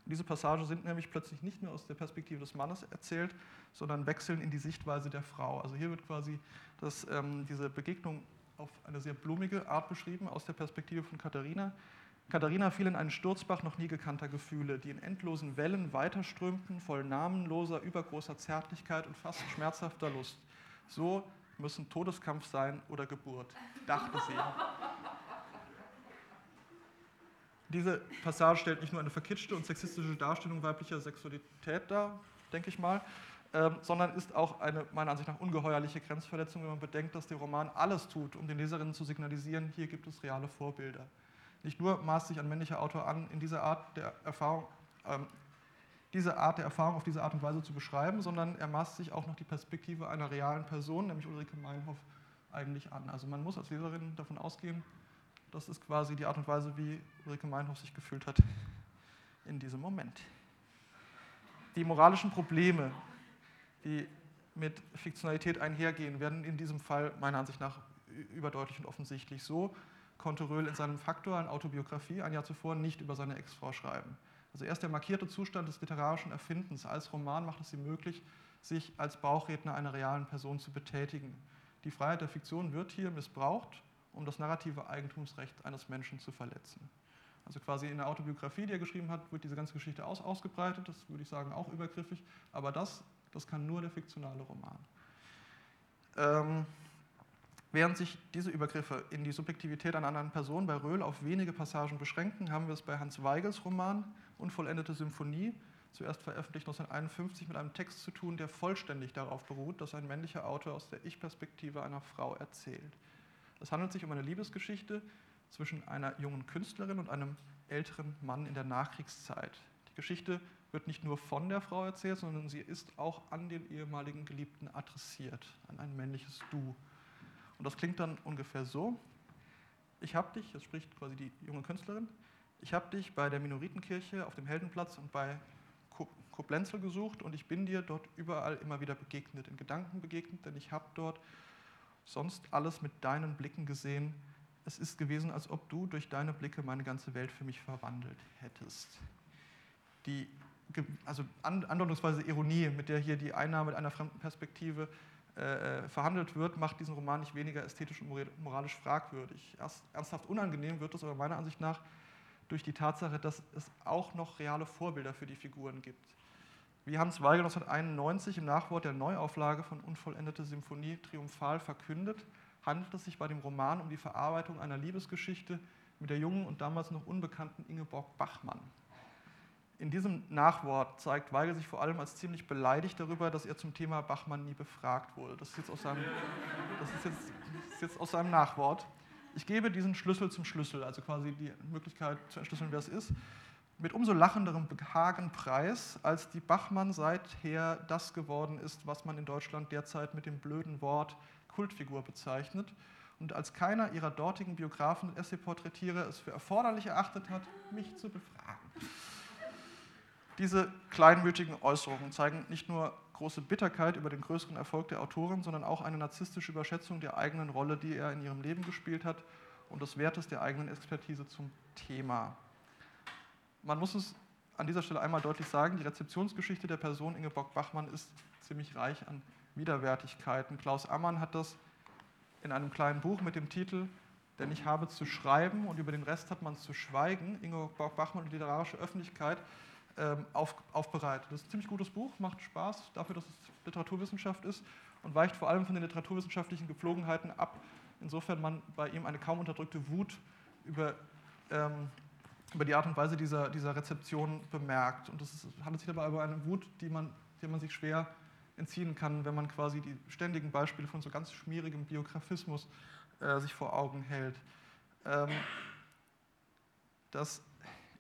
Und diese Passagen sind nämlich plötzlich nicht mehr aus der Perspektive des Mannes erzählt, sondern wechseln in die Sichtweise der Frau. Also hier wird quasi das, ähm, diese Begegnung auf eine sehr blumige Art beschrieben, aus der Perspektive von Katharina. Katharina fiel in einen Sturzbach noch nie gekannter Gefühle, die in endlosen Wellen weiterströmten, voll namenloser, übergroßer Zärtlichkeit und fast schmerzhafter Lust. So müssen Todeskampf sein oder Geburt, dachte sie. Diese Passage stellt nicht nur eine verkitschte und sexistische Darstellung weiblicher Sexualität dar, denke ich mal, ähm, sondern ist auch eine meiner Ansicht nach ungeheuerliche Grenzverletzung, wenn man bedenkt, dass der Roman alles tut, um den Leserinnen zu signalisieren, hier gibt es reale Vorbilder. Nicht nur maßt sich ein männlicher Autor an, in dieser Art der Erfahrung, ähm, diese Art der Erfahrung auf diese Art und Weise zu beschreiben, sondern er maßt sich auch noch die Perspektive einer realen Person, nämlich Ulrike Meinhoff, eigentlich an. Also man muss als Leserin davon ausgehen, das ist quasi die Art und Weise, wie Ulrike Meinhof sich gefühlt hat in diesem Moment. Die moralischen Probleme, die mit Fiktionalität einhergehen, werden in diesem Fall meiner Ansicht nach überdeutlich und offensichtlich. So konnte Röhl in seinem Faktor, in Autobiografie, ein Jahr zuvor nicht über seine Ex-Frau schreiben. Also erst der markierte Zustand des literarischen Erfindens als Roman macht es ihm möglich, sich als Bauchredner einer realen Person zu betätigen. Die Freiheit der Fiktion wird hier missbraucht, um das narrative Eigentumsrecht eines Menschen zu verletzen. Also quasi in der Autobiografie, die er geschrieben hat, wird diese ganze Geschichte aus, ausgebreitet. Das würde ich sagen auch übergriffig. Aber das, das kann nur der fiktionale Roman. Ähm, während sich diese Übergriffe in die Subjektivität einer anderen Person bei Röhl auf wenige Passagen beschränken, haben wir es bei Hans Weigels Roman Unvollendete Symphonie, zuerst veröffentlicht 1951, mit einem Text zu tun, der vollständig darauf beruht, dass ein männlicher Autor aus der Ich-Perspektive einer Frau erzählt. Es handelt sich um eine Liebesgeschichte zwischen einer jungen Künstlerin und einem älteren Mann in der Nachkriegszeit. Die Geschichte wird nicht nur von der Frau erzählt, sondern sie ist auch an den ehemaligen Geliebten adressiert, an ein männliches Du. Und das klingt dann ungefähr so. Ich habe dich, das spricht quasi die junge Künstlerin, ich habe dich bei der Minoritenkirche auf dem Heldenplatz und bei Koblenzel gesucht und ich bin dir dort überall immer wieder begegnet, in Gedanken begegnet, denn ich habe dort sonst alles mit deinen Blicken gesehen. Es ist gewesen, als ob du durch deine Blicke meine ganze Welt für mich verwandelt hättest. Die also andeutungsweise Ironie, mit der hier die Einnahme einer fremden Perspektive äh, äh, verhandelt wird, macht diesen Roman nicht weniger ästhetisch und moralisch fragwürdig. Erst, ernsthaft unangenehm wird es aber meiner Ansicht nach durch die Tatsache, dass es auch noch reale Vorbilder für die Figuren gibt. Wie Hans Weigel 1991 im Nachwort der Neuauflage von Unvollendete Symphonie triumphal verkündet, handelt es sich bei dem Roman um die Verarbeitung einer Liebesgeschichte mit der jungen und damals noch unbekannten Ingeborg Bachmann. In diesem Nachwort zeigt Weigel sich vor allem als ziemlich beleidigt darüber, dass er zum Thema Bachmann nie befragt wurde. Das ist jetzt aus seinem, ist jetzt, ist jetzt aus seinem Nachwort. Ich gebe diesen Schlüssel zum Schlüssel, also quasi die Möglichkeit zu entschlüsseln, wer es ist, mit umso lachenderem Behagen preis, als die Bachmann seither das geworden ist, was man in Deutschland derzeit mit dem blöden Wort Kultfigur bezeichnet und als keiner ihrer dortigen Biografen und Essayporträtiere es für erforderlich erachtet hat, mich zu befragen. Diese kleinmütigen Äußerungen zeigen nicht nur große Bitterkeit über den größeren Erfolg der Autorin, sondern auch eine narzisstische Überschätzung der eigenen Rolle, die er in ihrem Leben gespielt hat und des Wertes der eigenen Expertise zum Thema. Man muss es an dieser Stelle einmal deutlich sagen, die Rezeptionsgeschichte der Person Ingeborg Bachmann ist ziemlich reich an Widerwärtigkeiten. Klaus Ammann hat das in einem kleinen Buch mit dem Titel Denn ich habe zu schreiben und über den Rest hat man zu schweigen, Ingeborg Bachmann und die literarische Öffentlichkeit, ähm, auf, aufbereitet. Das ist ein ziemlich gutes Buch, macht Spaß dafür, dass es Literaturwissenschaft ist und weicht vor allem von den literaturwissenschaftlichen Gepflogenheiten ab, insofern man bei ihm eine kaum unterdrückte Wut über, ähm, über die Art und Weise dieser, dieser Rezeption bemerkt. Und es handelt sich dabei über eine Wut, die man, die man sich schwer entziehen kann, wenn man quasi die ständigen Beispiele von so ganz schmierigem Biografismus äh, sich vor Augen hält. Ähm, das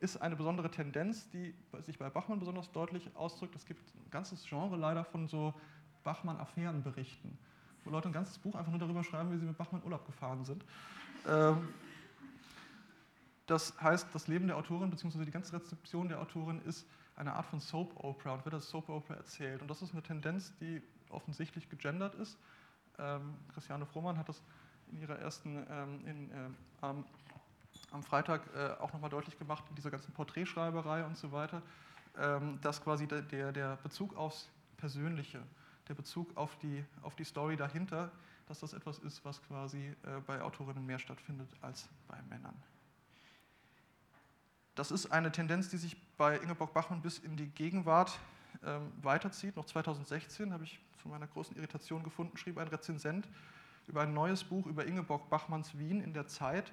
ist eine besondere Tendenz, die sich bei Bachmann besonders deutlich ausdrückt. Es gibt ein ganzes Genre leider von so Bachmann-Affärenberichten, wo Leute ein ganzes Buch einfach nur darüber schreiben, wie sie mit Bachmann Urlaub gefahren sind. Ähm, das heißt, das Leben der Autorin bzw. die ganze Rezeption der Autorin ist eine Art von Soap Opera und wird als Soap Opera erzählt. Und das ist eine Tendenz, die offensichtlich gegendert ist. Ähm, Christiane Frohmann hat das in ihrer ersten ähm, in, ähm, am Freitag äh, auch nochmal deutlich gemacht, in dieser ganzen Porträtschreiberei und so weiter, ähm, dass quasi der, der, der Bezug aufs Persönliche, der Bezug auf die, auf die Story dahinter, dass das etwas ist, was quasi äh, bei Autorinnen mehr stattfindet als bei Männern. Das ist eine Tendenz, die sich bei Ingeborg Bachmann bis in die Gegenwart ähm, weiterzieht. Noch 2016 habe ich zu meiner großen Irritation gefunden, schrieb ein Rezensent über ein neues Buch über Ingeborg Bachmanns Wien in der Zeit,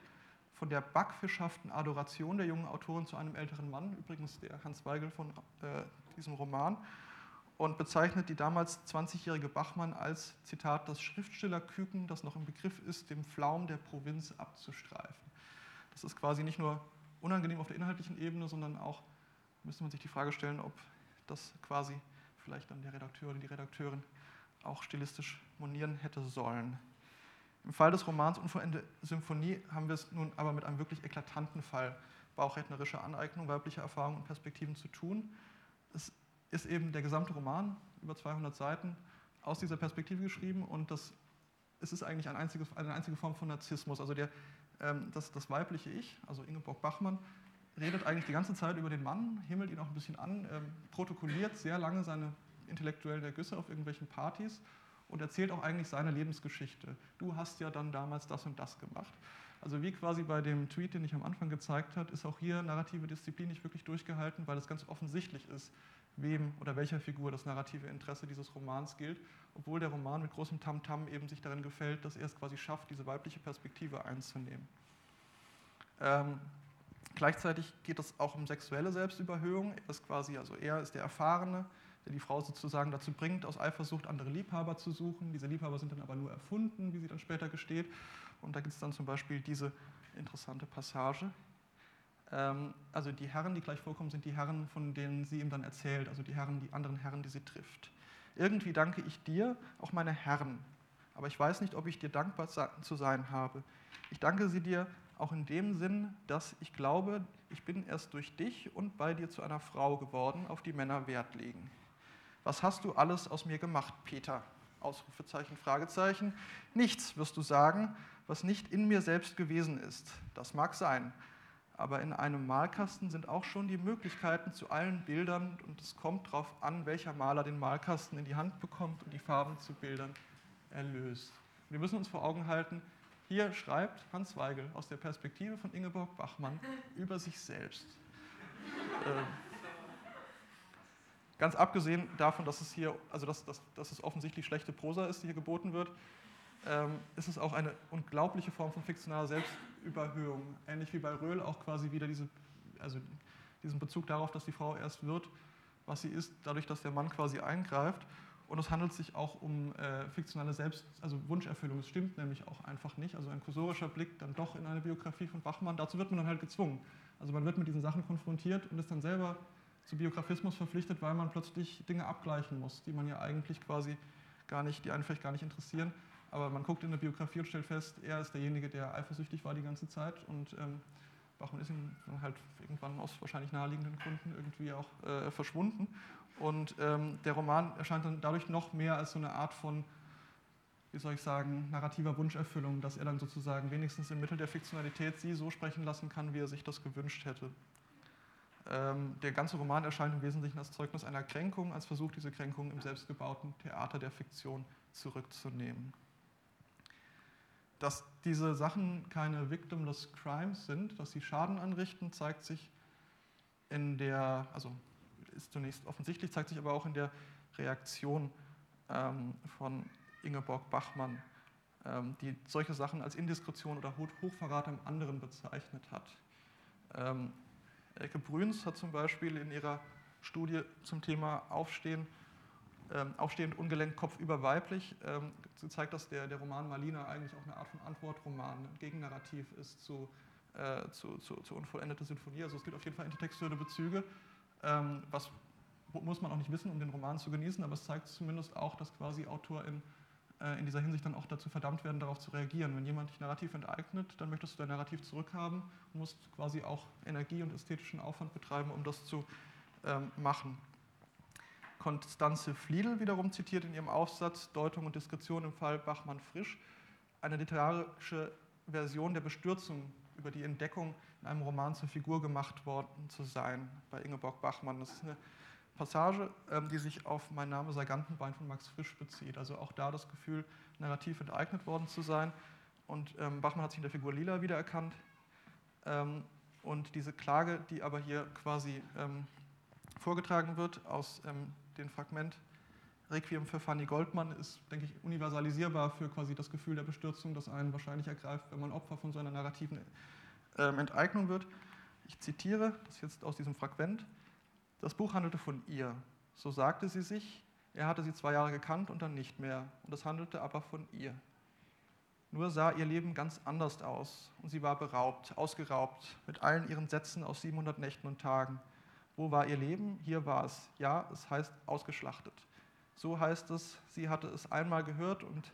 von der backfischhaften Adoration der jungen Autorin zu einem älteren Mann, übrigens der Hans Weigel von äh, diesem Roman, und bezeichnet die damals 20-jährige Bachmann als, Zitat, das Schriftstellerküken, das noch im Begriff ist, dem Flaum der Provinz abzustreifen. Das ist quasi nicht nur unangenehm auf der inhaltlichen Ebene, sondern auch müsste man sich die Frage stellen, ob das quasi vielleicht dann der Redakteur oder die Redakteurin auch stilistisch monieren hätte sollen. Im Fall des Romans Unvollendete Symphonie haben wir es nun aber mit einem wirklich eklatanten Fall bauchrednerischer Aneignung weiblicher Erfahrungen und Perspektiven zu tun. Es ist eben der gesamte Roman, über 200 Seiten, aus dieser Perspektive geschrieben und das, es ist eigentlich ein einziges, eine einzige Form von Narzissmus. Also der ähm, das, das weibliche Ich, also Ingeborg Bachmann, redet eigentlich die ganze Zeit über den Mann, himmelt ihn auch ein bisschen an, ähm, protokolliert sehr lange seine intellektuellen Ergüsse auf irgendwelchen Partys und erzählt auch eigentlich seine Lebensgeschichte. Du hast ja dann damals das und das gemacht. Also wie quasi bei dem Tweet, den ich am Anfang gezeigt habe, ist auch hier narrative Disziplin nicht wirklich durchgehalten, weil es ganz offensichtlich ist, wem oder welcher Figur das narrative Interesse dieses Romans gilt, obwohl der Roman mit großem Tamtam -Tam eben sich darin gefällt, dass er es quasi schafft, diese weibliche Perspektive einzunehmen. Ähm, gleichzeitig geht es auch um sexuelle Selbstüberhöhung. Er ist quasi, also er ist der Erfahrene, der die Frau sozusagen dazu bringt, aus Eifersucht andere Liebhaber zu suchen. Diese Liebhaber sind dann aber nur erfunden, wie sie dann später gesteht. Und da gibt es dann zum Beispiel diese interessante Passage. Ähm, also die Herren, die gleich vorkommen, sind die Herren, von denen sie ihm dann erzählt, also die Herren, die anderen Herren, die sie trifft. Irgendwie danke ich dir, auch meine Herren, aber ich weiß nicht, ob ich dir dankbar zu sein habe. Ich danke sie dir auch in dem Sinn, dass ich glaube, ich bin erst durch dich und bei dir zu einer Frau geworden, auf die Männer Wert legen. Was hast du alles aus mir gemacht, Peter? Ausrufezeichen, Fragezeichen. Nichts, wirst du sagen, was nicht in mir selbst gewesen ist. Das mag sein. Aber in einem Malkasten sind auch schon die Möglichkeiten zu allen Bildern und es kommt darauf an, welcher Maler den Malkasten in die Hand bekommt und die Farben zu Bildern erlöst. Wir müssen uns vor Augen halten, hier schreibt Hans Weigel aus der Perspektive von Ingeborg Bachmann über sich selbst. Äh, Ganz abgesehen davon, dass es hier, also dass, dass, dass es offensichtlich schlechte Prosa ist, die hier geboten wird, ähm, ist es auch eine unglaubliche Form von fiktionaler Selbstüberhöhung. Ähnlich wie bei Röhl auch quasi wieder diese, also diesen Bezug darauf, dass die Frau erst wird, was sie ist, dadurch, dass der Mann quasi eingreift. Und es handelt sich auch um äh, fiktionale Selbst-, also Wunscherfüllung. Es stimmt nämlich auch einfach nicht. Also ein kursorischer Blick dann doch in eine Biografie von Bachmann, dazu wird man dann halt gezwungen. Also man wird mit diesen Sachen konfrontiert und ist dann selber zu Biografismus verpflichtet, weil man plötzlich Dinge abgleichen muss, die man ja eigentlich quasi gar nicht, die einen vielleicht gar nicht interessieren. Aber man guckt in der Biografie und stellt fest, er ist derjenige, der eifersüchtig war die ganze Zeit und ähm, Bachmann ist ihm halt irgendwann aus wahrscheinlich naheliegenden Gründen irgendwie auch äh, verschwunden. Und ähm, der Roman erscheint dann dadurch noch mehr als so eine Art von, wie soll ich sagen, narrativer Wunscherfüllung, dass er dann sozusagen wenigstens im Mittel der Fiktionalität sie so sprechen lassen kann, wie er sich das gewünscht hätte. Ähm, der ganze Roman erscheint im Wesentlichen als Zeugnis einer Kränkung, als Versuch, diese Kränkung im selbstgebauten Theater der Fiktion zurückzunehmen. Dass diese Sachen keine victimless crimes sind, dass sie Schaden anrichten, zeigt sich in der, also ist zunächst offensichtlich, zeigt sich aber auch in der Reaktion ähm, von Ingeborg Bachmann, ähm, die solche Sachen als Indiskretion oder Hochverrat am anderen bezeichnet hat. Ähm, Elke Brüns hat zum Beispiel in ihrer Studie zum Thema Aufstehen, ähm, Aufstehend ungelenkt, kopfüber weiblich, ähm, gezeigt, dass der, der Roman Malina eigentlich auch eine Art von Antwortroman, ein Gegennarrativ ist zu, äh, zu, zu, zu Unvollendete Sinfonie. Also es gibt auf jeden Fall intertextuelle Bezüge, ähm, was muss man auch nicht wissen, um den Roman zu genießen, aber es zeigt zumindest auch, dass quasi AutorInnen äh, in dieser Hinsicht dann auch dazu verdammt werden, darauf zu reagieren. Wenn jemand dich narrativ enteignet, dann möchtest du dein Narrativ zurückhaben und musst quasi auch Energie und ästhetischen Aufwand betreiben, um das zu ähm, machen. Konstanze Fliedel wiederum zitiert in ihrem Aufsatz Deutung und Diskretion im Fall Bachmann-Frisch eine literarische Version der Bestürzung über die Entdeckung in einem Roman zur Figur gemacht worden zu sein bei Ingeborg Bachmann. Das ist eine Passage, ähm, die sich auf Mein Name sei Gantenbein von Max Frisch bezieht. Also auch da das Gefühl, narrativ enteignet worden zu sein. Und ähm, Bachmann hat sich in der Figur Lila wiedererkannt. Ähm, und diese Klage, die aber hier quasi vorgetragen wird aus dem Fragment Requiem für Fanny Goldmann, ist, denke ich, universalisierbar für quasi das Gefühl der Bestürzung, das einen wahrscheinlich ergreift, wenn man Opfer von so einer narrativen Enteignung wird. Ich zitiere das jetzt aus diesem Fragment. Das Buch handelte von ihr. So sagte sie sich, er hatte sie zwei Jahre gekannt und dann nicht mehr. Und es handelte aber von ihr. Nur sah ihr Leben ganz anders aus und sie war beraubt, ausgeraubt, mit allen ihren Sätzen aus 700 Nächten und Tagen. Wo war ihr Leben? Hier war es. Ja, es heißt ausgeschlachtet. So heißt es, sie hatte es einmal gehört und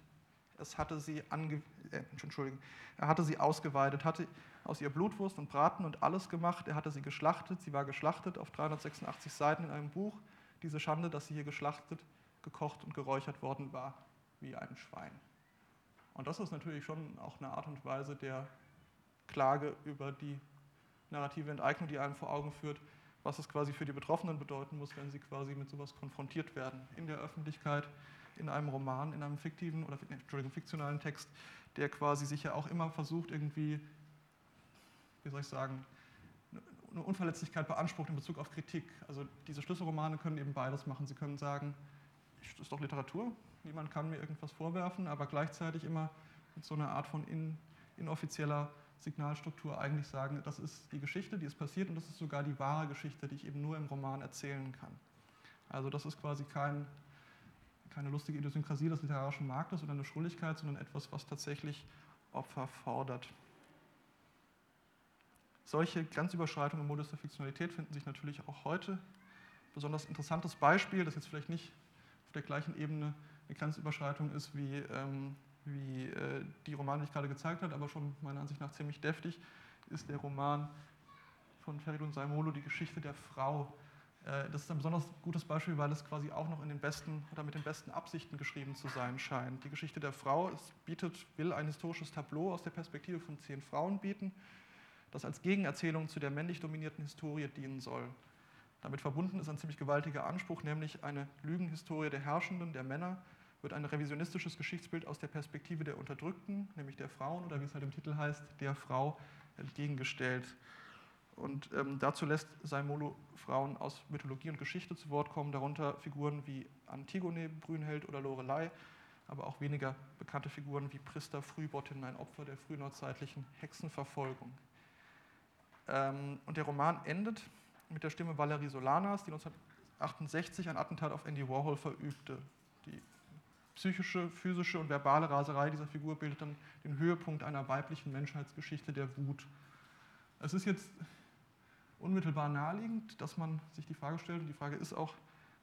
es hatte sie ange äh, Entschuldigung, er hatte sie ausgeweidet, hatte aus ihr Blutwurst und Braten und alles gemacht. Er hatte sie geschlachtet, sie war geschlachtet auf 386 Seiten in einem Buch. Diese Schande, dass sie hier geschlachtet, gekocht und geräuchert worden war, wie ein Schwein. Und das ist natürlich schon auch eine Art und Weise der Klage über die narrative Enteignung, die einem vor Augen führt, was es quasi für die Betroffenen bedeuten muss, wenn sie quasi mit sowas konfrontiert werden. In der Öffentlichkeit, in einem Roman, in einem fiktiven oder Entschuldigung, fiktionalen Text, der quasi sich ja auch immer versucht, irgendwie, wie soll ich sagen, eine Unverletzlichkeit beansprucht in Bezug auf Kritik. Also diese Schlüsselromane können eben beides machen. Sie können sagen, das ist doch Literatur, niemand kann mir irgendwas vorwerfen, aber gleichzeitig immer mit so einer Art von in, inoffizieller Signalstruktur eigentlich sagen, das ist die Geschichte, die ist passiert und das ist sogar die wahre Geschichte, die ich eben nur im Roman erzählen kann. Also das ist quasi kein, keine lustige Idiosynkrasie des literarischen Marktes oder eine Schrulligkeit, sondern etwas, was tatsächlich Opfer fordert. Solche Grenzüberschreitungen im Modus der Fiktionalität finden sich natürlich auch heute. Besonders interessantes Beispiel, das jetzt vielleicht nicht auf der gleichen Ebene eine Grenzüberschreitung ist wie ähm, wie äh, die Romane, die ich gerade gezeigt habe, aber schon meiner Ansicht nach ziemlich deftig, ist der Roman von Feridun Saimolo, Die Geschichte der Frau. Äh, das ist ein besonders gutes Beispiel, weil es quasi auch noch in den besten oder mit den besten Absichten geschrieben zu sein scheint. Die Geschichte der Frau es bietet, will ein historisches Tableau aus der Perspektive von zehn Frauen bieten, das als Gegenerzählung zu der männlich dominierten Historie dienen soll. Damit verbunden ist ein ziemlich gewaltiger Anspruch, nämlich eine Lügenhistorie der Herrschenden, der Männer, wird ein revisionistisches Geschichtsbild aus der Perspektive der Unterdrückten, nämlich der Frauen oder wie es halt im Titel heißt, der Frau entgegengestellt. Und ähm, dazu lässt Saimolo Frauen aus Mythologie und Geschichte zu Wort kommen, darunter Figuren wie Antigone, Brünnhild oder Lorelei, aber auch weniger bekannte Figuren wie Prista Frühbottin, ein Opfer der frühneuzeitlichen Hexenverfolgung. Ähm, und der Roman endet mit der Stimme Valerie Solanas, die 1968 ein Attentat auf Andy Warhol verübte. Die psychische, physische und verbale Raserei dieser Figur bildet dann den Höhepunkt einer weiblichen Menschheitsgeschichte der Wut. Es ist jetzt unmittelbar naheliegend, dass man sich die Frage stellt, und die Frage ist auch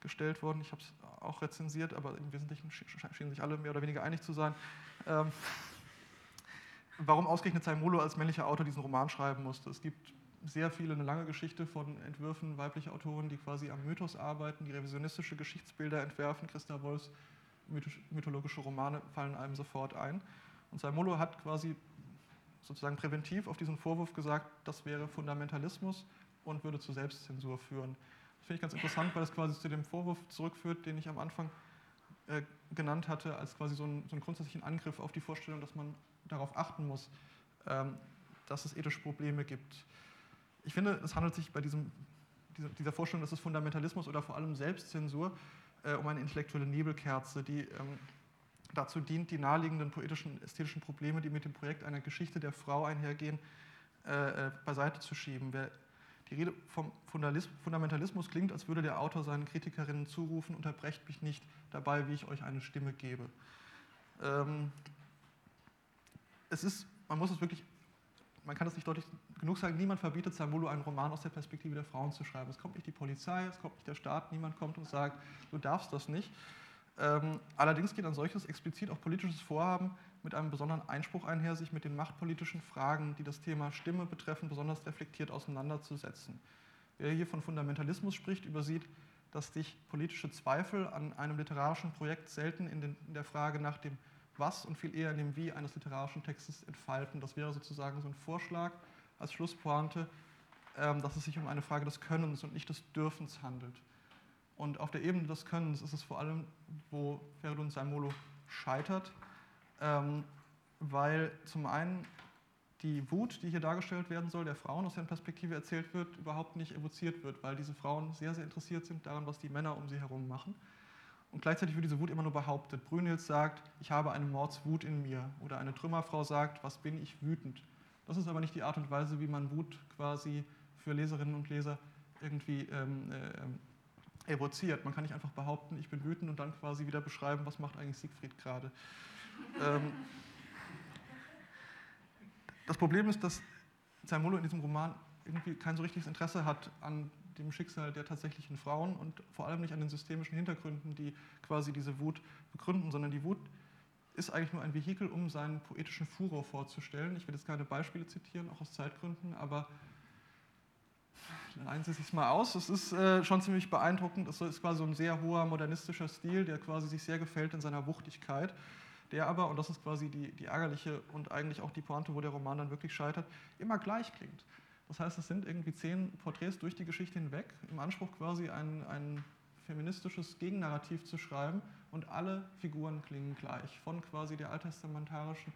gestellt worden, ich habe es auch rezensiert, aber im Wesentlichen schienen sich alle mehr oder weniger einig zu sein, ähm, warum ausgerechnet Saimolo als männlicher Autor diesen Roman schreiben musste. Es gibt sehr viele, eine lange Geschichte von Entwürfen weiblicher Autoren, die quasi am Mythos arbeiten, die revisionistische Geschichtsbilder entwerfen. Christa Wolfs mythologische Romane fallen einem sofort ein. Und Saimolo hat quasi sozusagen präventiv auf diesen Vorwurf gesagt, das wäre Fundamentalismus und würde zur Selbstzensur führen. Das finde ich ganz interessant, weil das quasi zu dem Vorwurf zurückführt, den ich am Anfang äh, genannt hatte, als quasi so, ein, so einen grundsätzlichen Angriff auf die Vorstellung, dass man darauf achten muss, ähm, dass es ethische Probleme gibt. Ich finde, es handelt sich bei diesem, dieser Vorstellung, dass es Fundamentalismus oder vor allem Selbstzensur äh, um eine intellektuelle Nebelkerze, die ähm, dazu dient, die naheliegenden poetischen, ästhetischen Probleme, die mit dem Projekt einer Geschichte der Frau einhergehen, äh, äh beiseite zu schieben. Wer die Rede vom Fundamentalismus klingt, als würde der Autor seinen Kritikerinnen zurufen, unterbrecht mich nicht dabei, wie ich euch eine Stimme gebe. Ähm, es ist, man muss es wirklich man kann das nicht deutlich genug sagen, niemand verbietet Samulu einen Roman aus der Perspektive der Frauen zu schreiben. Es kommt nicht die Polizei, es kommt nicht der Staat, niemand kommt und sagt, du darfst das nicht. Ähm, allerdings geht ein solches explizit auch politisches Vorhaben mit einem besonderen Einspruch einher, sich mit den machtpolitischen Fragen, die das Thema Stimme betreffen, besonders reflektiert auseinanderzusetzen. Wer hier von Fundamentalismus spricht, übersieht, dass sich politische Zweifel an einem literarischen Projekt selten in, den, in der Frage nach dem was und viel eher in dem Wie eines literarischen Textes entfalten. Das wäre sozusagen so ein Vorschlag als Schlusspointe, ähm, dass es sich um eine Frage des Könnens und nicht des Dürfens handelt. Und auf der Ebene des Könnens ist es vor allem, wo Feridun Saimolo scheitert, ähm, weil zum einen die Wut, die hier dargestellt werden soll, der Frauen aus deren Perspektive erzählt wird, überhaupt nicht evoziert wird, weil diese Frauen sehr, sehr interessiert sind daran, was die Männer um sie herum machen. Und gleichzeitig wird diese Wut immer nur behauptet. Brünnhild sagt, ich habe eine Mordswut in mir. Oder eine Trümmerfrau sagt, was bin ich wütend. Das ist aber nicht die Art und Weise, wie man Wut quasi für Leserinnen und Leser irgendwie ähm, äh, evoziert. Man kann nicht einfach behaupten, ich bin wütend und dann quasi wieder beschreiben, was macht eigentlich Siegfried gerade. ähm, das Problem ist, dass Zaimolo in diesem Roman irgendwie kein so richtiges Interesse hat an dem Schicksal der tatsächlichen Frauen und vor allem nicht an den systemischen Hintergründen, die quasi diese Wut begründen, sondern die Wut ist eigentlich nur ein Vehikel, um seinen poetischen Furor vorzustellen. Ich will jetzt keine Beispiele zitieren, auch aus Zeitgründen, aber leihen Sie sich mal aus. Es ist äh, schon ziemlich beeindruckend. Es ist quasi so ein sehr hoher modernistischer Stil, der quasi sich sehr gefällt in seiner Wuchtigkeit, der aber, und das ist quasi die, die ärgerliche und eigentlich auch die Pointe, wo der Roman dann wirklich scheitert, immer gleich klingt. Das heißt, es sind irgendwie zehn Porträts durch die Geschichte hinweg, im Anspruch quasi ein, ein feministisches Gegennarrativ zu schreiben und alle Figuren klingen gleich, von quasi der alttestamentarischen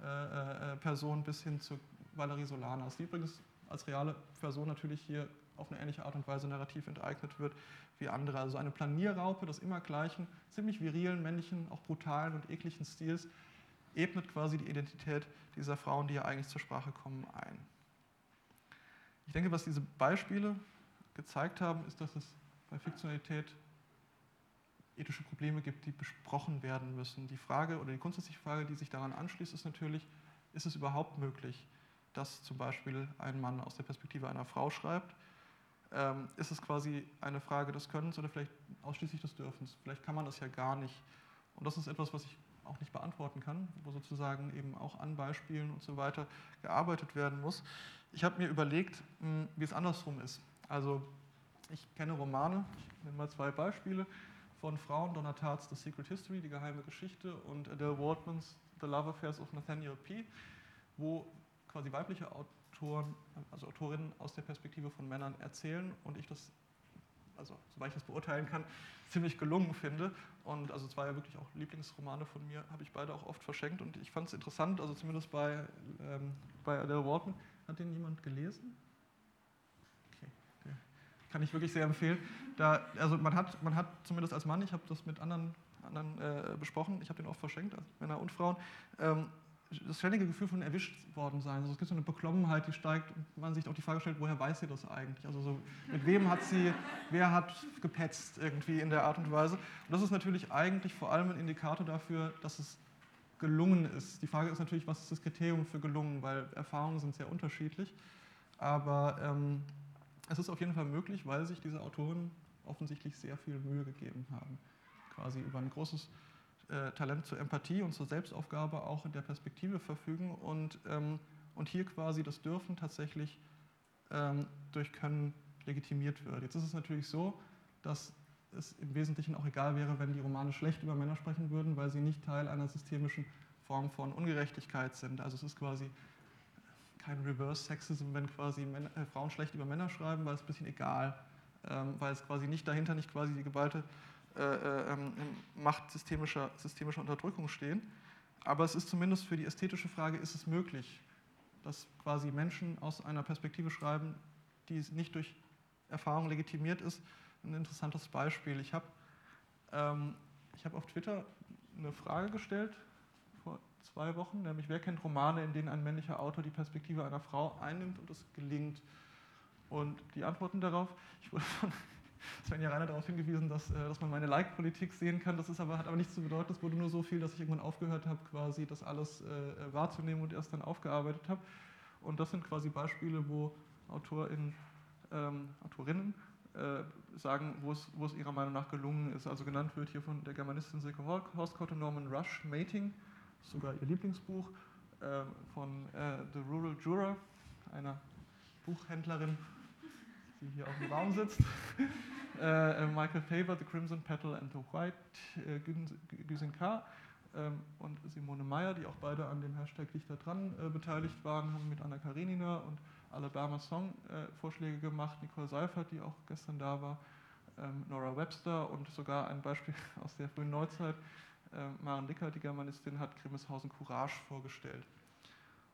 äh, äh, Person bis hin zu Valerie Solanas, die übrigens als reale Person natürlich hier auf eine ähnliche Art und Weise narrativ enteignet wird wie andere. Also eine Planierraupe des immer gleichen, ziemlich virilen, männlichen, auch brutalen und ekligen Stils ebnet quasi die Identität dieser Frauen, die ja eigentlich zur Sprache kommen, ein. Ich denke, was diese Beispiele gezeigt haben, ist, dass es bei Fiktionalität ethische Probleme gibt, die besprochen werden müssen. Die Frage oder die grundsätzliche Frage, die sich daran anschließt, ist natürlich, ist es überhaupt möglich, dass zum Beispiel ein Mann aus der Perspektive einer Frau schreibt? Ähm, ist es quasi eine Frage des Könnens oder vielleicht ausschließlich des Dürfens? Vielleicht kann man das ja gar nicht. Und das ist etwas, was ich auch nicht beantworten kann, wo sozusagen eben auch an Beispielen und so weiter gearbeitet werden muss. Ich habe mir überlegt, hm, wie es andersrum ist. Also ich kenne Romane, ich nenne mal zwei Beispiele von Frauen, Donna Tartt's The Secret History, die geheime Geschichte, und Adele Waldmans The Love Affairs of Nathaniel P., wo quasi weibliche Autoren, also Autorinnen aus der Perspektive von Männern erzählen und ich das, also soweit ich das beurteilen kann, ziemlich gelungen finde. Und also zwei ja wirklich auch Lieblingsromane von mir, habe ich beide auch oft verschenkt und ich fand es interessant, also zumindest bei, ähm, bei Adele Waldman. Hat den jemand gelesen? kann ich wirklich sehr empfehlen. Da, also man hat, man hat zumindest als Mann, ich habe das mit anderen, anderen äh, besprochen, ich habe den oft verschenkt, also Männer und Frauen, ähm, das ständige Gefühl von erwischt worden sein. Also es gibt so eine Beklommenheit, die steigt und man sich auch die Frage stellt, woher weiß sie das eigentlich? Also so, mit wem hat sie, wer hat gepetzt irgendwie in der Art und Weise? Und das ist natürlich eigentlich vor allem ein Indikator dafür, dass es gelungen ist. Die Frage ist natürlich, was ist das Kriterium für gelungen, weil Erfahrungen sind sehr unterschiedlich. Aber ähm, es ist auf jeden Fall möglich, weil sich diese Autoren offensichtlich sehr viel Mühe gegeben haben. Quasi über ein großes äh, Talent zur Empathie und zur Selbstaufgabe auch in der Perspektive verfügen und, ähm, und hier quasi das Dürfen tatsächlich ähm, durch Können legitimiert wird. Jetzt ist es natürlich so, dass es im Wesentlichen auch egal wäre, wenn die Romane schlecht über Männer sprechen würden, weil sie nicht Teil einer systemischen Form von Ungerechtigkeit sind. Also es ist quasi kein Reverse Sexism, wenn quasi Männer, äh, Frauen schlecht über Männer schreiben, weil es ein bisschen egal, ähm, weil es quasi nicht dahinter nicht quasi die geballte äh, äh, ähm, Macht systemischer, systemischer Unterdrückung stehen. Aber es ist zumindest für die ästhetische Frage, ist es möglich, dass quasi Menschen aus einer Perspektive schreiben, die nicht durch Erfahrung legitimiert ist. Ein interessantes Beispiel. Ich habe ähm, hab auf Twitter eine Frage gestellt zwei Wochen, nämlich wer kennt Romane, in denen ein männlicher Autor die Perspektive einer Frau einnimmt und es gelingt. Und die Antworten darauf, ich wurde von Svenja Reiner darauf hingewiesen, dass, äh, dass man meine Like-Politik sehen kann. Das ist aber, hat aber nichts zu bedeuten. Es wurde nur so viel, dass ich irgendwann aufgehört habe, quasi das alles äh, wahrzunehmen und erst dann aufgearbeitet habe. Und das sind quasi Beispiele, wo AutorInnen, ähm, Autorinnen äh, sagen, wo es, ihrer Meinung nach gelungen ist. Also genannt wird hier von der Germanistin Silke Horscott und Norman Rush Mating sogar ihr Lieblingsbuch äh, von äh, The Rural Juror, einer Buchhändlerin, die hier auf dem Raum sitzt. Äh, äh, Michael Faber, The Crimson Petal and the White, äh, Güsin K. Ähm, und Simone Meyer, die auch beide an dem Hashtag Dichter dran äh, beteiligt waren, haben mit Anna Karenina und Alabama Song äh, Vorschläge gemacht, Nicole Seifert, die auch gestern da war, ähm, Nora Webster und sogar ein Beispiel aus der frühen Neuzeit, äh, Maren Dicker, die Germanistin, hat Grimmelshausen Courage vorgestellt.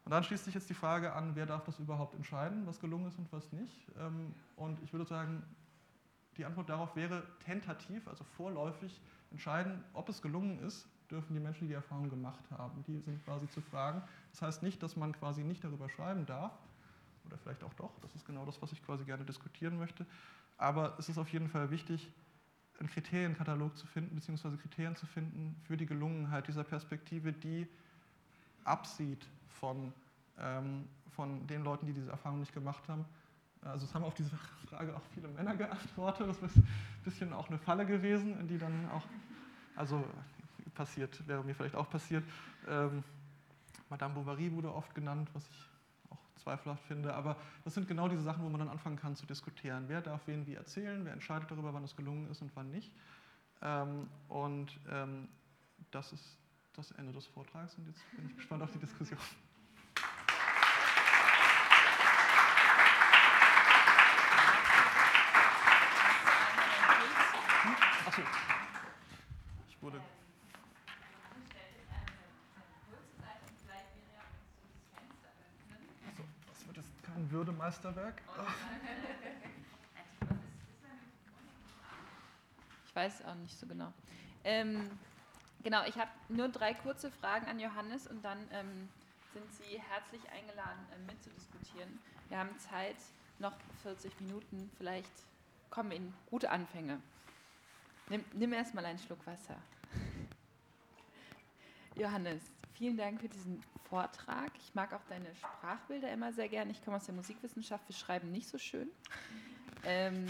Und dann schließt sich jetzt die Frage an, wer darf das überhaupt entscheiden, was gelungen ist und was nicht. Ähm, und ich würde sagen, die Antwort darauf wäre tentativ, also vorläufig entscheiden, ob es gelungen ist, dürfen die Menschen, die die Erfahrung gemacht haben. Die sind quasi zu fragen. Das heißt nicht, dass man quasi nicht darüber schreiben darf, oder vielleicht auch doch, das ist genau das, was ich quasi gerne diskutieren möchte. Aber es ist auf jeden Fall wichtig, einen Kriterienkatalog zu finden, beziehungsweise Kriterien zu finden für die Gelungenheit dieser Perspektive, die absieht von, ähm, von den Leuten, die diese Erfahrung nicht gemacht haben. Also es haben auf diese Frage auch viele Männer geantwortet. Das ist ein bisschen auch eine Falle gewesen, in die dann auch, also passiert, wäre mir vielleicht auch passiert. Ähm, Madame Bovary wurde oft genannt, was ich zweifelhaft finde. Aber das sind genau diese Sachen, wo man dann anfangen kann zu diskutieren. Wer darf wen wie erzählen? Wer entscheidet darüber, wann es gelungen ist und wann nicht? Ähm, und ähm, das ist das Ende des Vortrags und jetzt bin ich gespannt auf die Diskussion. Achso. Ich wurde. Achso, das wird jetzt kein Würdemeisterwerk. Ich weiß auch nicht so genau. Ähm, genau, ich habe nur drei kurze Fragen an Johannes und dann ähm, sind Sie herzlich eingeladen, äh, mitzudiskutieren. Wir haben Zeit, noch 40 Minuten. Vielleicht kommen Ihnen gute Anfänge. Nimm, nimm erst mal einen Schluck Wasser. Johannes, vielen Dank für diesen Vortrag. Ich mag auch deine Sprachbilder immer sehr gern. Ich komme aus der Musikwissenschaft, wir schreiben nicht so schön. Ähm,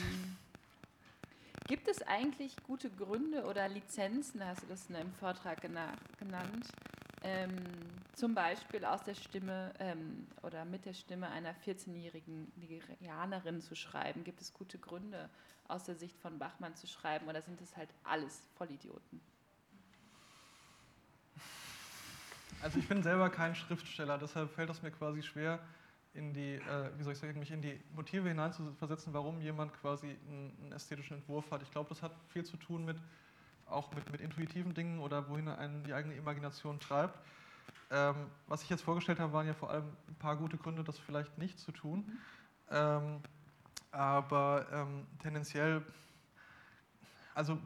gibt es eigentlich gute Gründe oder Lizenzen, hast du das in deinem Vortrag gena genannt, ähm, zum Beispiel aus der Stimme ähm, oder mit der Stimme einer 14-jährigen Nigerianerin zu schreiben? Gibt es gute Gründe, aus der Sicht von Bachmann zu schreiben oder sind es halt alles Vollidioten? Also ich bin selber kein Schriftsteller, deshalb fällt es mir quasi schwer, in die, äh, wie soll ich sagen, mich in die Motive hineinzuversetzen, warum jemand quasi einen, einen ästhetischen Entwurf hat. Ich glaube, das hat viel zu tun mit auch mit, mit intuitiven Dingen oder wohin einen die eigene Imagination treibt. Ähm, was ich jetzt vorgestellt habe, waren ja vor allem ein paar gute Gründe, das vielleicht nicht zu tun. Ähm, aber ähm, tendenziell, also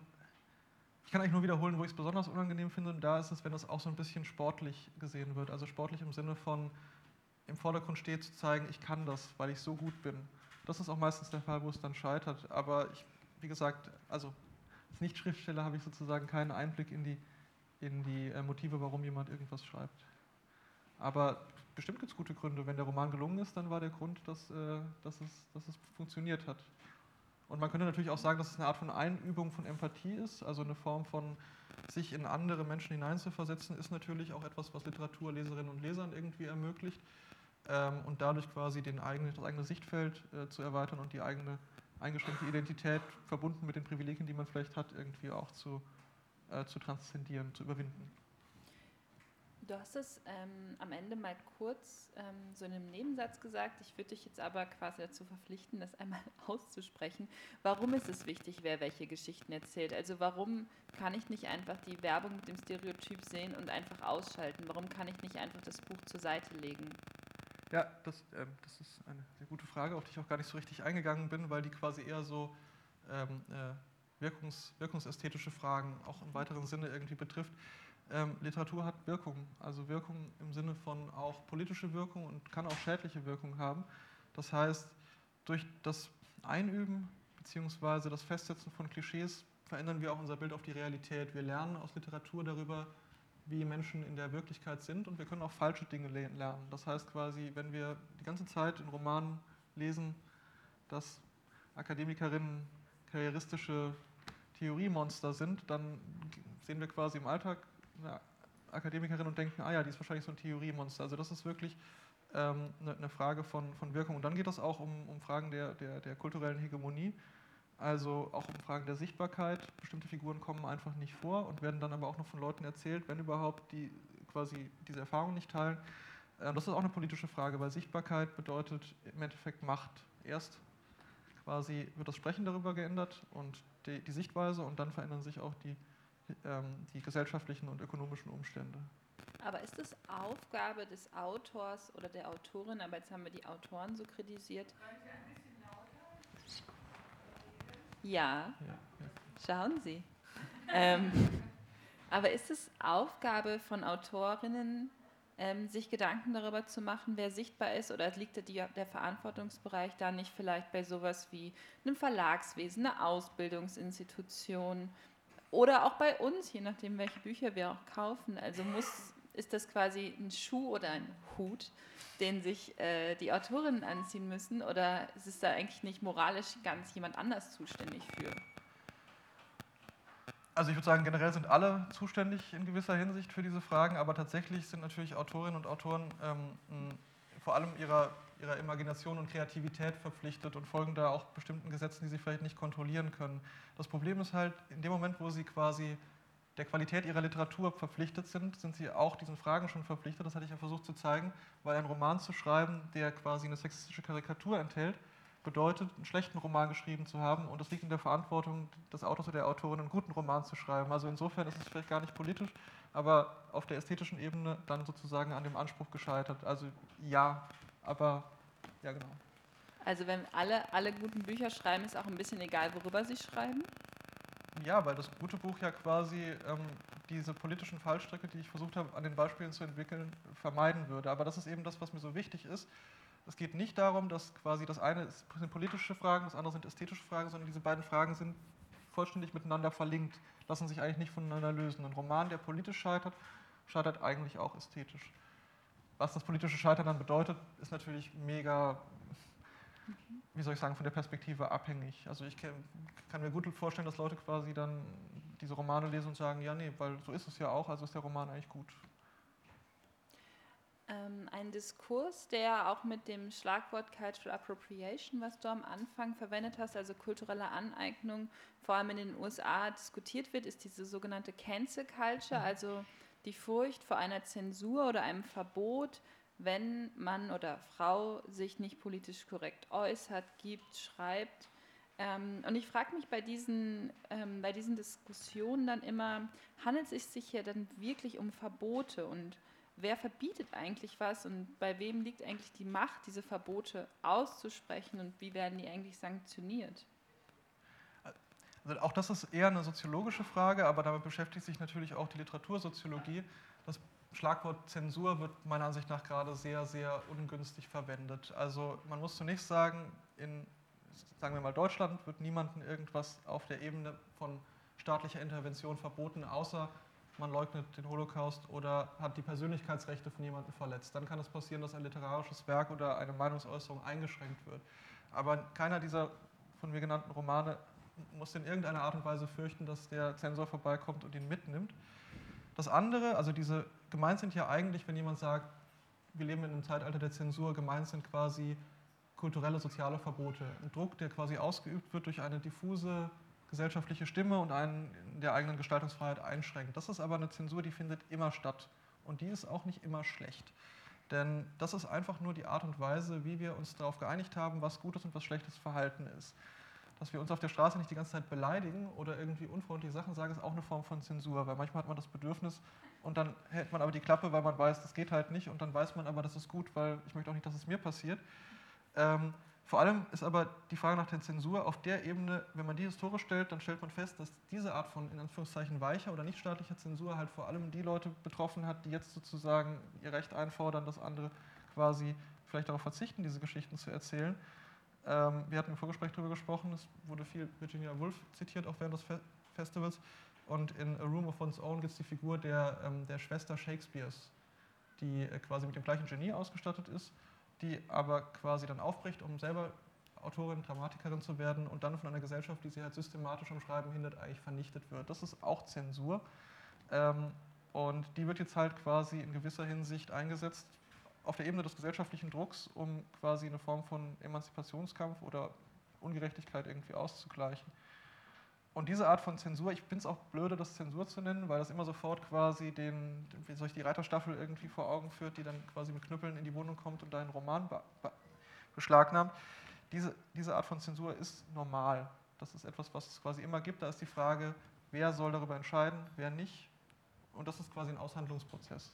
ich kann eigentlich nur wiederholen, wo ich es besonders unangenehm finde, und da ist es, wenn das auch so ein bisschen sportlich gesehen wird. Also sportlich im Sinne von im Vordergrund steht, zu zeigen, ich kann das, weil ich so gut bin. Das ist auch meistens der Fall, wo es dann scheitert. Aber ich, wie gesagt, also als Nicht-Schriftsteller habe ich sozusagen keinen Einblick in die, in die äh, Motive, warum jemand irgendwas schreibt. Aber bestimmt gibt es gute Gründe. Wenn der Roman gelungen ist, dann war der Grund, dass, äh, dass, es, dass es funktioniert hat. Und man könnte natürlich auch sagen, dass es eine Art von Einübung von Empathie ist, also eine Form von sich in andere Menschen hineinzuversetzen, ist natürlich auch etwas, was Literaturleserinnen und Lesern irgendwie ermöglicht ähm, und dadurch quasi den eigene, das eigene Sichtfeld äh, zu erweitern und die eigene eingeschränkte Identität verbunden mit den Privilegien, die man vielleicht hat, irgendwie auch zu, äh, zu transzendieren, zu überwinden. Du hast es ähm, am Ende mal kurz ähm, so in einem Nebensatz gesagt. Ich würde dich jetzt aber quasi dazu verpflichten, das einmal auszusprechen. Warum ist es wichtig, wer welche Geschichten erzählt? Also warum kann ich nicht einfach die Werbung mit dem Stereotyp sehen und einfach ausschalten? Warum kann ich nicht einfach das Buch zur Seite legen? Ja, das, äh, das ist eine sehr gute Frage, auf die ich auch gar nicht so richtig eingegangen bin, weil die quasi eher so ähm, äh, wirkungs, wirkungsästhetische Fragen auch im weiteren Sinne irgendwie betrifft. Ähm, Literatur hat Wirkung, also Wirkung im Sinne von auch politische Wirkung und kann auch schädliche Wirkung haben. Das heißt, durch das Einüben bzw. das Festsetzen von Klischees verändern wir auch unser Bild auf die Realität. Wir lernen aus Literatur darüber, wie Menschen in der Wirklichkeit sind und wir können auch falsche Dinge lernen. Das heißt quasi, wenn wir die ganze Zeit in Romanen lesen, dass Akademikerinnen karrieristische Theoriemonster sind, dann sehen wir quasi im Alltag eine Akademikerin und denken, ah ja, die ist wahrscheinlich so ein Theoriemonster. Also das ist wirklich ähm, eine, eine, Frage von, von Wirkung. Und dann geht es auch um, um Fragen der, der, der kulturellen Hegemonie. Also auch um Fragen der Sichtbarkeit. Bestimmte Figuren kommen einfach nicht vor und werden dann aber auch noch von Leuten erzählt, wenn überhaupt, die quasi diese Erfahrung nicht teilen. Äh, das ist auch eine politische Frage, weil Sichtbarkeit bedeutet im Endeffekt Macht. Erst quasi wird das Sprechen darüber geändert und die, die Sichtweise und dann verändern sich auch die, ähm, die gesellschaftlichen und ökonomischen Umstände. Aber ist es Aufgabe des Autors oder der Autorin, aber jetzt haben wir die Autoren so kritisiert, ja, schauen Sie. ähm, aber ist es Aufgabe von Autorinnen, ähm, sich Gedanken darüber zu machen, wer sichtbar ist, oder liegt der, der Verantwortungsbereich da nicht vielleicht bei sowas wie einem Verlagswesen, einer Ausbildungsinstitution oder auch bei uns, je nachdem, welche Bücher wir auch kaufen? Also muss, ist das quasi ein Schuh oder ein Hut, den sich äh, die Autorinnen anziehen müssen? Oder ist es da eigentlich nicht moralisch ganz jemand anders zuständig für? Also ich würde sagen, generell sind alle zuständig in gewisser Hinsicht für diese Fragen, aber tatsächlich sind natürlich Autorinnen und Autoren ähm, vor allem ihrer, ihrer Imagination und Kreativität verpflichtet und folgen da auch bestimmten Gesetzen, die sie vielleicht nicht kontrollieren können. Das Problem ist halt, in dem Moment, wo sie quasi der Qualität ihrer Literatur verpflichtet sind, sind sie auch diesen Fragen schon verpflichtet. Das hatte ich ja versucht zu zeigen, weil ein Roman zu schreiben, der quasi eine sexistische Karikatur enthält, bedeutet, einen schlechten Roman geschrieben zu haben. Und es liegt in der Verantwortung des Autors oder der Autorin, einen guten Roman zu schreiben. Also insofern ist es vielleicht gar nicht politisch, aber auf der ästhetischen Ebene dann sozusagen an dem Anspruch gescheitert. Also ja, aber ja genau. Also wenn alle, alle guten Bücher schreiben, ist auch ein bisschen egal, worüber sie schreiben? Ja, weil das gute Buch ja quasi ähm, diese politischen Fallstricke, die ich versucht habe, an den Beispielen zu entwickeln, vermeiden würde. Aber das ist eben das, was mir so wichtig ist. Es geht nicht darum, dass quasi das eine sind politische Fragen, das andere sind ästhetische Fragen, sondern diese beiden Fragen sind vollständig miteinander verlinkt, lassen sich eigentlich nicht voneinander lösen. Ein Roman, der politisch scheitert, scheitert eigentlich auch ästhetisch. Was das politische Scheitern dann bedeutet, ist natürlich mega wie soll ich sagen, von der Perspektive abhängig. Also ich kann mir gut vorstellen, dass Leute quasi dann diese Romane lesen und sagen, ja, nee, weil so ist es ja auch, also ist der Roman eigentlich gut. Ähm, ein Diskurs, der auch mit dem Schlagwort Cultural Appropriation, was du am Anfang verwendet hast, also kulturelle Aneignung, vor allem in den USA diskutiert wird, ist diese sogenannte Cancel Culture, mhm. also die Furcht vor einer Zensur oder einem Verbot wenn Mann oder Frau sich nicht politisch korrekt äußert, gibt, schreibt. Ähm, und ich frage mich bei diesen, ähm, bei diesen Diskussionen dann immer, handelt es sich hier dann wirklich um Verbote und wer verbietet eigentlich was und bei wem liegt eigentlich die Macht, diese Verbote auszusprechen und wie werden die eigentlich sanktioniert? Also auch das ist eher eine soziologische Frage, aber damit beschäftigt sich natürlich auch die Literatursoziologie. Das Schlagwort Zensur wird meiner Ansicht nach gerade sehr, sehr ungünstig verwendet. Also man muss zunächst sagen, in, sagen wir mal, Deutschland wird niemandem irgendwas auf der Ebene von staatlicher Intervention verboten, außer man leugnet den Holocaust oder hat die Persönlichkeitsrechte von jemandem verletzt. Dann kann es passieren, dass ein literarisches Werk oder eine Meinungsäußerung eingeschränkt wird. Aber keiner dieser von mir genannten Romane muss in irgendeiner Art und Weise fürchten, dass der Zensor vorbeikommt und ihn mitnimmt. Das andere, also diese gemeint sind ja eigentlich, wenn jemand sagt, wir leben in einem Zeitalter der Zensur, gemeint sind quasi kulturelle, soziale Verbote. Ein Druck, der quasi ausgeübt wird durch eine diffuse gesellschaftliche Stimme und einen der eigenen Gestaltungsfreiheit einschränkt. Das ist aber eine Zensur, die findet immer statt. Und die ist auch nicht immer schlecht. Denn das ist einfach nur die Art und Weise, wie wir uns darauf geeinigt haben, was gutes und was schlechtes Verhalten ist dass wir uns auf der Straße nicht die ganze Zeit beleidigen oder irgendwie unfreundliche Sachen sagen, ist auch eine Form von Zensur, weil manchmal hat man das Bedürfnis und dann hält man aber die Klappe, weil man weiß, das geht halt nicht und dann weiß man aber, das ist gut, weil ich möchte auch nicht, dass es mir passiert. Ähm, vor allem ist aber die Frage nach der Zensur auf der Ebene, wenn man die historisch stellt, dann stellt man fest, dass diese Art von in Anführungszeichen weicher oder nichtstaatlicher Zensur halt vor allem die Leute betroffen hat, die jetzt sozusagen ihr Recht einfordern, dass andere quasi vielleicht darauf verzichten, diese Geschichten zu erzählen. Ähm, wir hatten im Vorgespräch darüber gesprochen, es wurde viel Virginia Woolf zitiert, auch während des Fe Festivals. Und in A Room of One's Own gibt es die Figur der, ähm, der Schwester Shakespeares, die äh, quasi mit dem gleichen Genie ausgestattet ist, die aber quasi dann aufbricht, um selber Autorin, Dramatikerin zu werden und dann von einer Gesellschaft, die sie halt systematisch am Schreiben hindert, eigentlich vernichtet wird. Das ist auch Zensur. Ähm, und die wird jetzt halt quasi in gewisser Hinsicht eingesetzt auf der Ebene des gesellschaftlichen Drucks, um quasi eine Form von Emanzipationskampf oder Ungerechtigkeit irgendwie auszugleichen. Und diese Art von Zensur, ich finde es auch blöde, das Zensur zu nennen, weil das immer sofort quasi den, wie soll ich die Reiterstaffel irgendwie vor Augen führt, die dann quasi mit Knüppeln in die Wohnung kommt und da einen Roman beschlagnahmt. Diese, diese Art von Zensur ist normal. Das ist etwas, was es quasi immer gibt. Da ist die Frage, wer soll darüber entscheiden, wer nicht. Und das ist quasi ein Aushandlungsprozess.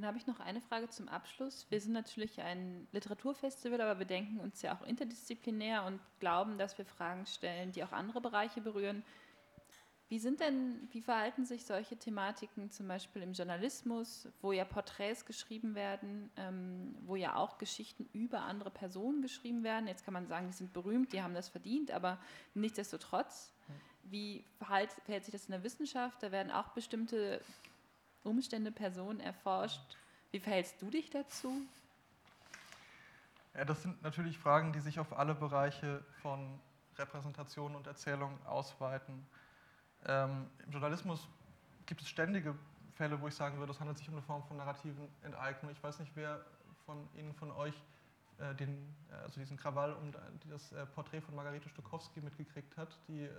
Dann habe ich noch eine Frage zum Abschluss. Wir sind natürlich ein Literaturfestival, aber wir denken uns ja auch interdisziplinär und glauben, dass wir Fragen stellen, die auch andere Bereiche berühren. Wie sind denn, wie verhalten sich solche Thematiken zum Beispiel im Journalismus, wo ja Porträts geschrieben werden, ähm, wo ja auch Geschichten über andere Personen geschrieben werden? Jetzt kann man sagen, die sind berühmt, die haben das verdient, aber nichtsdestotrotz, wie verhält, verhält sich das in der Wissenschaft? Da werden auch bestimmte Umstände, Personen erforscht. Wie verhältst du dich dazu? Ja, das sind natürlich Fragen, die sich auf alle Bereiche von Repräsentation und Erzählung ausweiten. Ähm, Im Journalismus gibt es ständige Fälle, wo ich sagen würde, es handelt sich um eine Form von narrativen Enteignung. Ich weiß nicht, wer von Ihnen, von euch, äh, den, also diesen Krawall um das äh, Porträt von Margarete Stokowski mitgekriegt hat, die äh,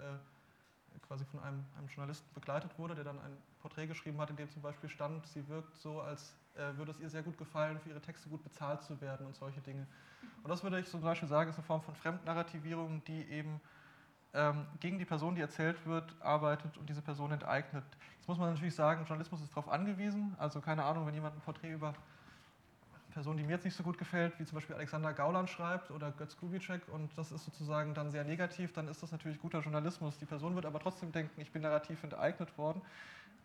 quasi von einem, einem, Journalisten begleitet wurde, der dann ein Porträt geschrieben hat, in dem zum Beispiel stand, sie wirkt so, als äh, würde es ihr sehr gut gefallen, für ihre Texte gut bezahlt zu werden und solche Dinge. Und das würde ich zum Beispiel sagen, ist eine Form von Fremdnarrativierung, die eben ähm, gegen die Person, die erzählt wird, arbeitet und diese Person enteignet. Jetzt muss man natürlich sagen, Journalismus ist darauf angewiesen. Also keine Ahnung, wenn jemand ein Porträt über Person, die mir jetzt nicht so gut gefällt, wie zum Beispiel Alexander Gauland schreibt oder Götz Kubitschek und das ist sozusagen dann sehr negativ, dann ist das natürlich guter Journalismus. Die Person wird aber trotzdem denken, ich bin narrativ enteignet worden.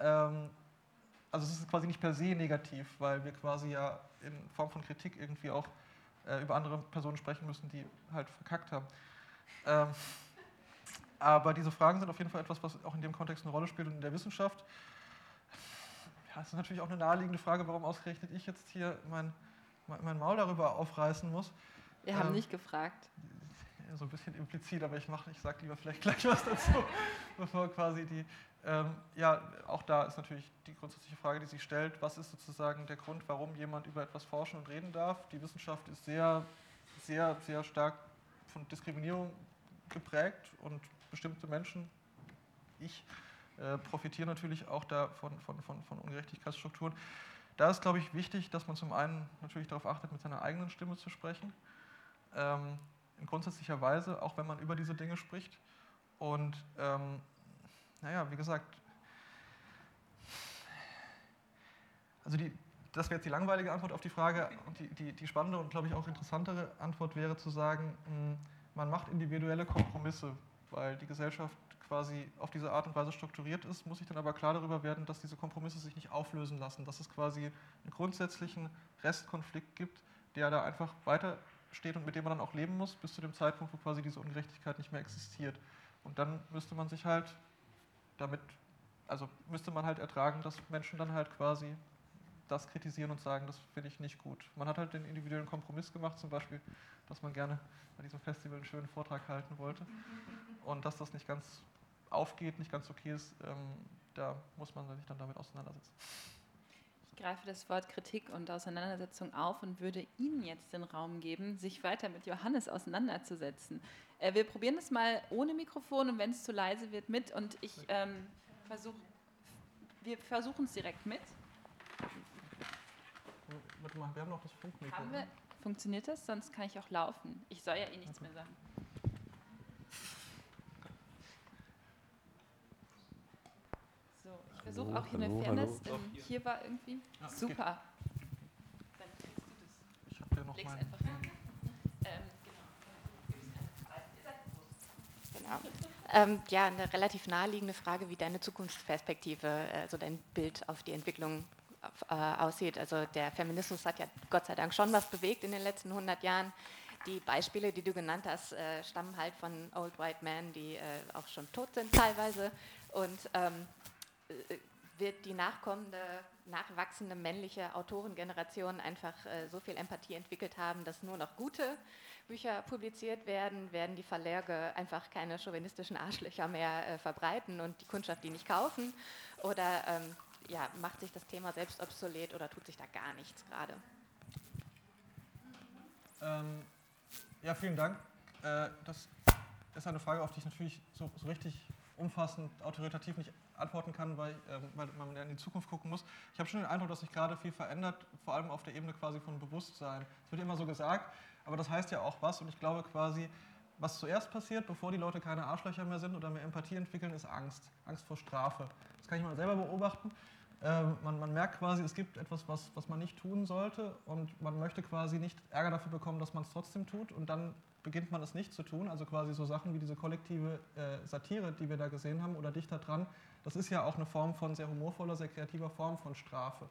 Ähm, also es ist quasi nicht per se negativ, weil wir quasi ja in Form von Kritik irgendwie auch äh, über andere Personen sprechen müssen, die halt verkackt haben. Ähm, aber diese Fragen sind auf jeden Fall etwas, was auch in dem Kontext eine Rolle spielt und in der Wissenschaft. Ja, es ist natürlich auch eine naheliegende Frage, warum ausgerechnet ich jetzt hier mein mein Maul darüber aufreißen muss. Wir ähm, haben nicht gefragt. So ein bisschen implizit, aber ich, ich sage lieber vielleicht gleich was dazu, bevor quasi die. Ähm, ja, auch da ist natürlich die grundsätzliche Frage, die sich stellt: Was ist sozusagen der Grund, warum jemand über etwas forschen und reden darf? Die Wissenschaft ist sehr, sehr, sehr stark von Diskriminierung geprägt und bestimmte Menschen, ich, äh, profitiere natürlich auch da von, von, von, von Ungerechtigkeitsstrukturen. Da ist, glaube ich, wichtig, dass man zum einen natürlich darauf achtet, mit seiner eigenen Stimme zu sprechen, ähm, in grundsätzlicher Weise, auch wenn man über diese Dinge spricht. Und ähm, naja, wie gesagt, also die, das wäre jetzt die langweilige Antwort auf die Frage und die, die, die spannende und, glaube ich, auch interessantere Antwort wäre zu sagen, hm, man macht individuelle Kompromisse, weil die Gesellschaft quasi auf diese Art und Weise strukturiert ist, muss ich dann aber klar darüber werden, dass diese Kompromisse sich nicht auflösen lassen, dass es quasi einen grundsätzlichen Restkonflikt gibt, der da einfach weitersteht und mit dem man dann auch leben muss, bis zu dem Zeitpunkt, wo quasi diese Ungerechtigkeit nicht mehr existiert. Und dann müsste man sich halt damit, also müsste man halt ertragen, dass Menschen dann halt quasi das kritisieren und sagen, das finde ich nicht gut. Man hat halt den individuellen Kompromiss gemacht, zum Beispiel, dass man gerne bei diesem Festival einen schönen Vortrag halten wollte und dass das nicht ganz aufgeht, nicht ganz okay ist, ähm, da muss man sich dann damit auseinandersetzen. Ich greife das Wort Kritik und Auseinandersetzung auf und würde Ihnen jetzt den Raum geben, sich weiter mit Johannes auseinanderzusetzen. Äh, wir probieren es mal ohne Mikrofon und wenn es zu leise wird, mit. Und ich ähm, versuche, wir versuchen es direkt mit. Warte mal, wir haben noch das Funkmikro. Haben wir, funktioniert das? Sonst kann ich auch laufen. Ich soll ja eh nichts mehr sagen. Versuche auch hier hallo, eine Fairness. Hallo. Im, hier war irgendwie ja, super. Dann kriegst du das. Ich habe hier noch mal. einfach ähm, genau. Ähm, ja, eine relativ naheliegende Frage, wie deine Zukunftsperspektive, also dein Bild auf die Entwicklung äh, aussieht. Also der Feminismus hat ja Gott sei Dank schon was bewegt in den letzten 100 Jahren. Die Beispiele, die du genannt hast, äh, stammen halt von Old White Men, die äh, auch schon tot sind teilweise. Und ähm, äh, wird die nachkommende, nachwachsende männliche Autorengeneration einfach äh, so viel Empathie entwickelt haben, dass nur noch gute Bücher publiziert werden, werden die Verlage einfach keine chauvinistischen Arschlöcher mehr äh, verbreiten und die Kundschaft die nicht kaufen? Oder ähm, ja, macht sich das Thema selbst obsolet oder tut sich da gar nichts gerade? Ähm, ja, vielen Dank. Äh, das ist eine Frage, auf die ich natürlich so, so richtig umfassend, autoritativ nicht antworten kann, weil, äh, weil man in die Zukunft gucken muss. Ich habe schon den Eindruck, dass sich gerade viel verändert, vor allem auf der Ebene quasi von Bewusstsein. Es wird immer so gesagt, aber das heißt ja auch was und ich glaube quasi, was zuerst passiert, bevor die Leute keine Arschlöcher mehr sind oder mehr Empathie entwickeln, ist Angst. Angst vor Strafe. Das kann ich mal selber beobachten. Ähm, man, man, merkt quasi, es gibt etwas, was, was man nicht tun sollte und man möchte quasi nicht Ärger dafür bekommen, dass man es trotzdem tut und dann beginnt man es nicht zu tun. Also quasi so Sachen wie diese kollektive äh, Satire, die wir da gesehen haben oder dichter dran, das ist ja auch eine Form von sehr humorvoller, sehr kreativer Form von Strafe.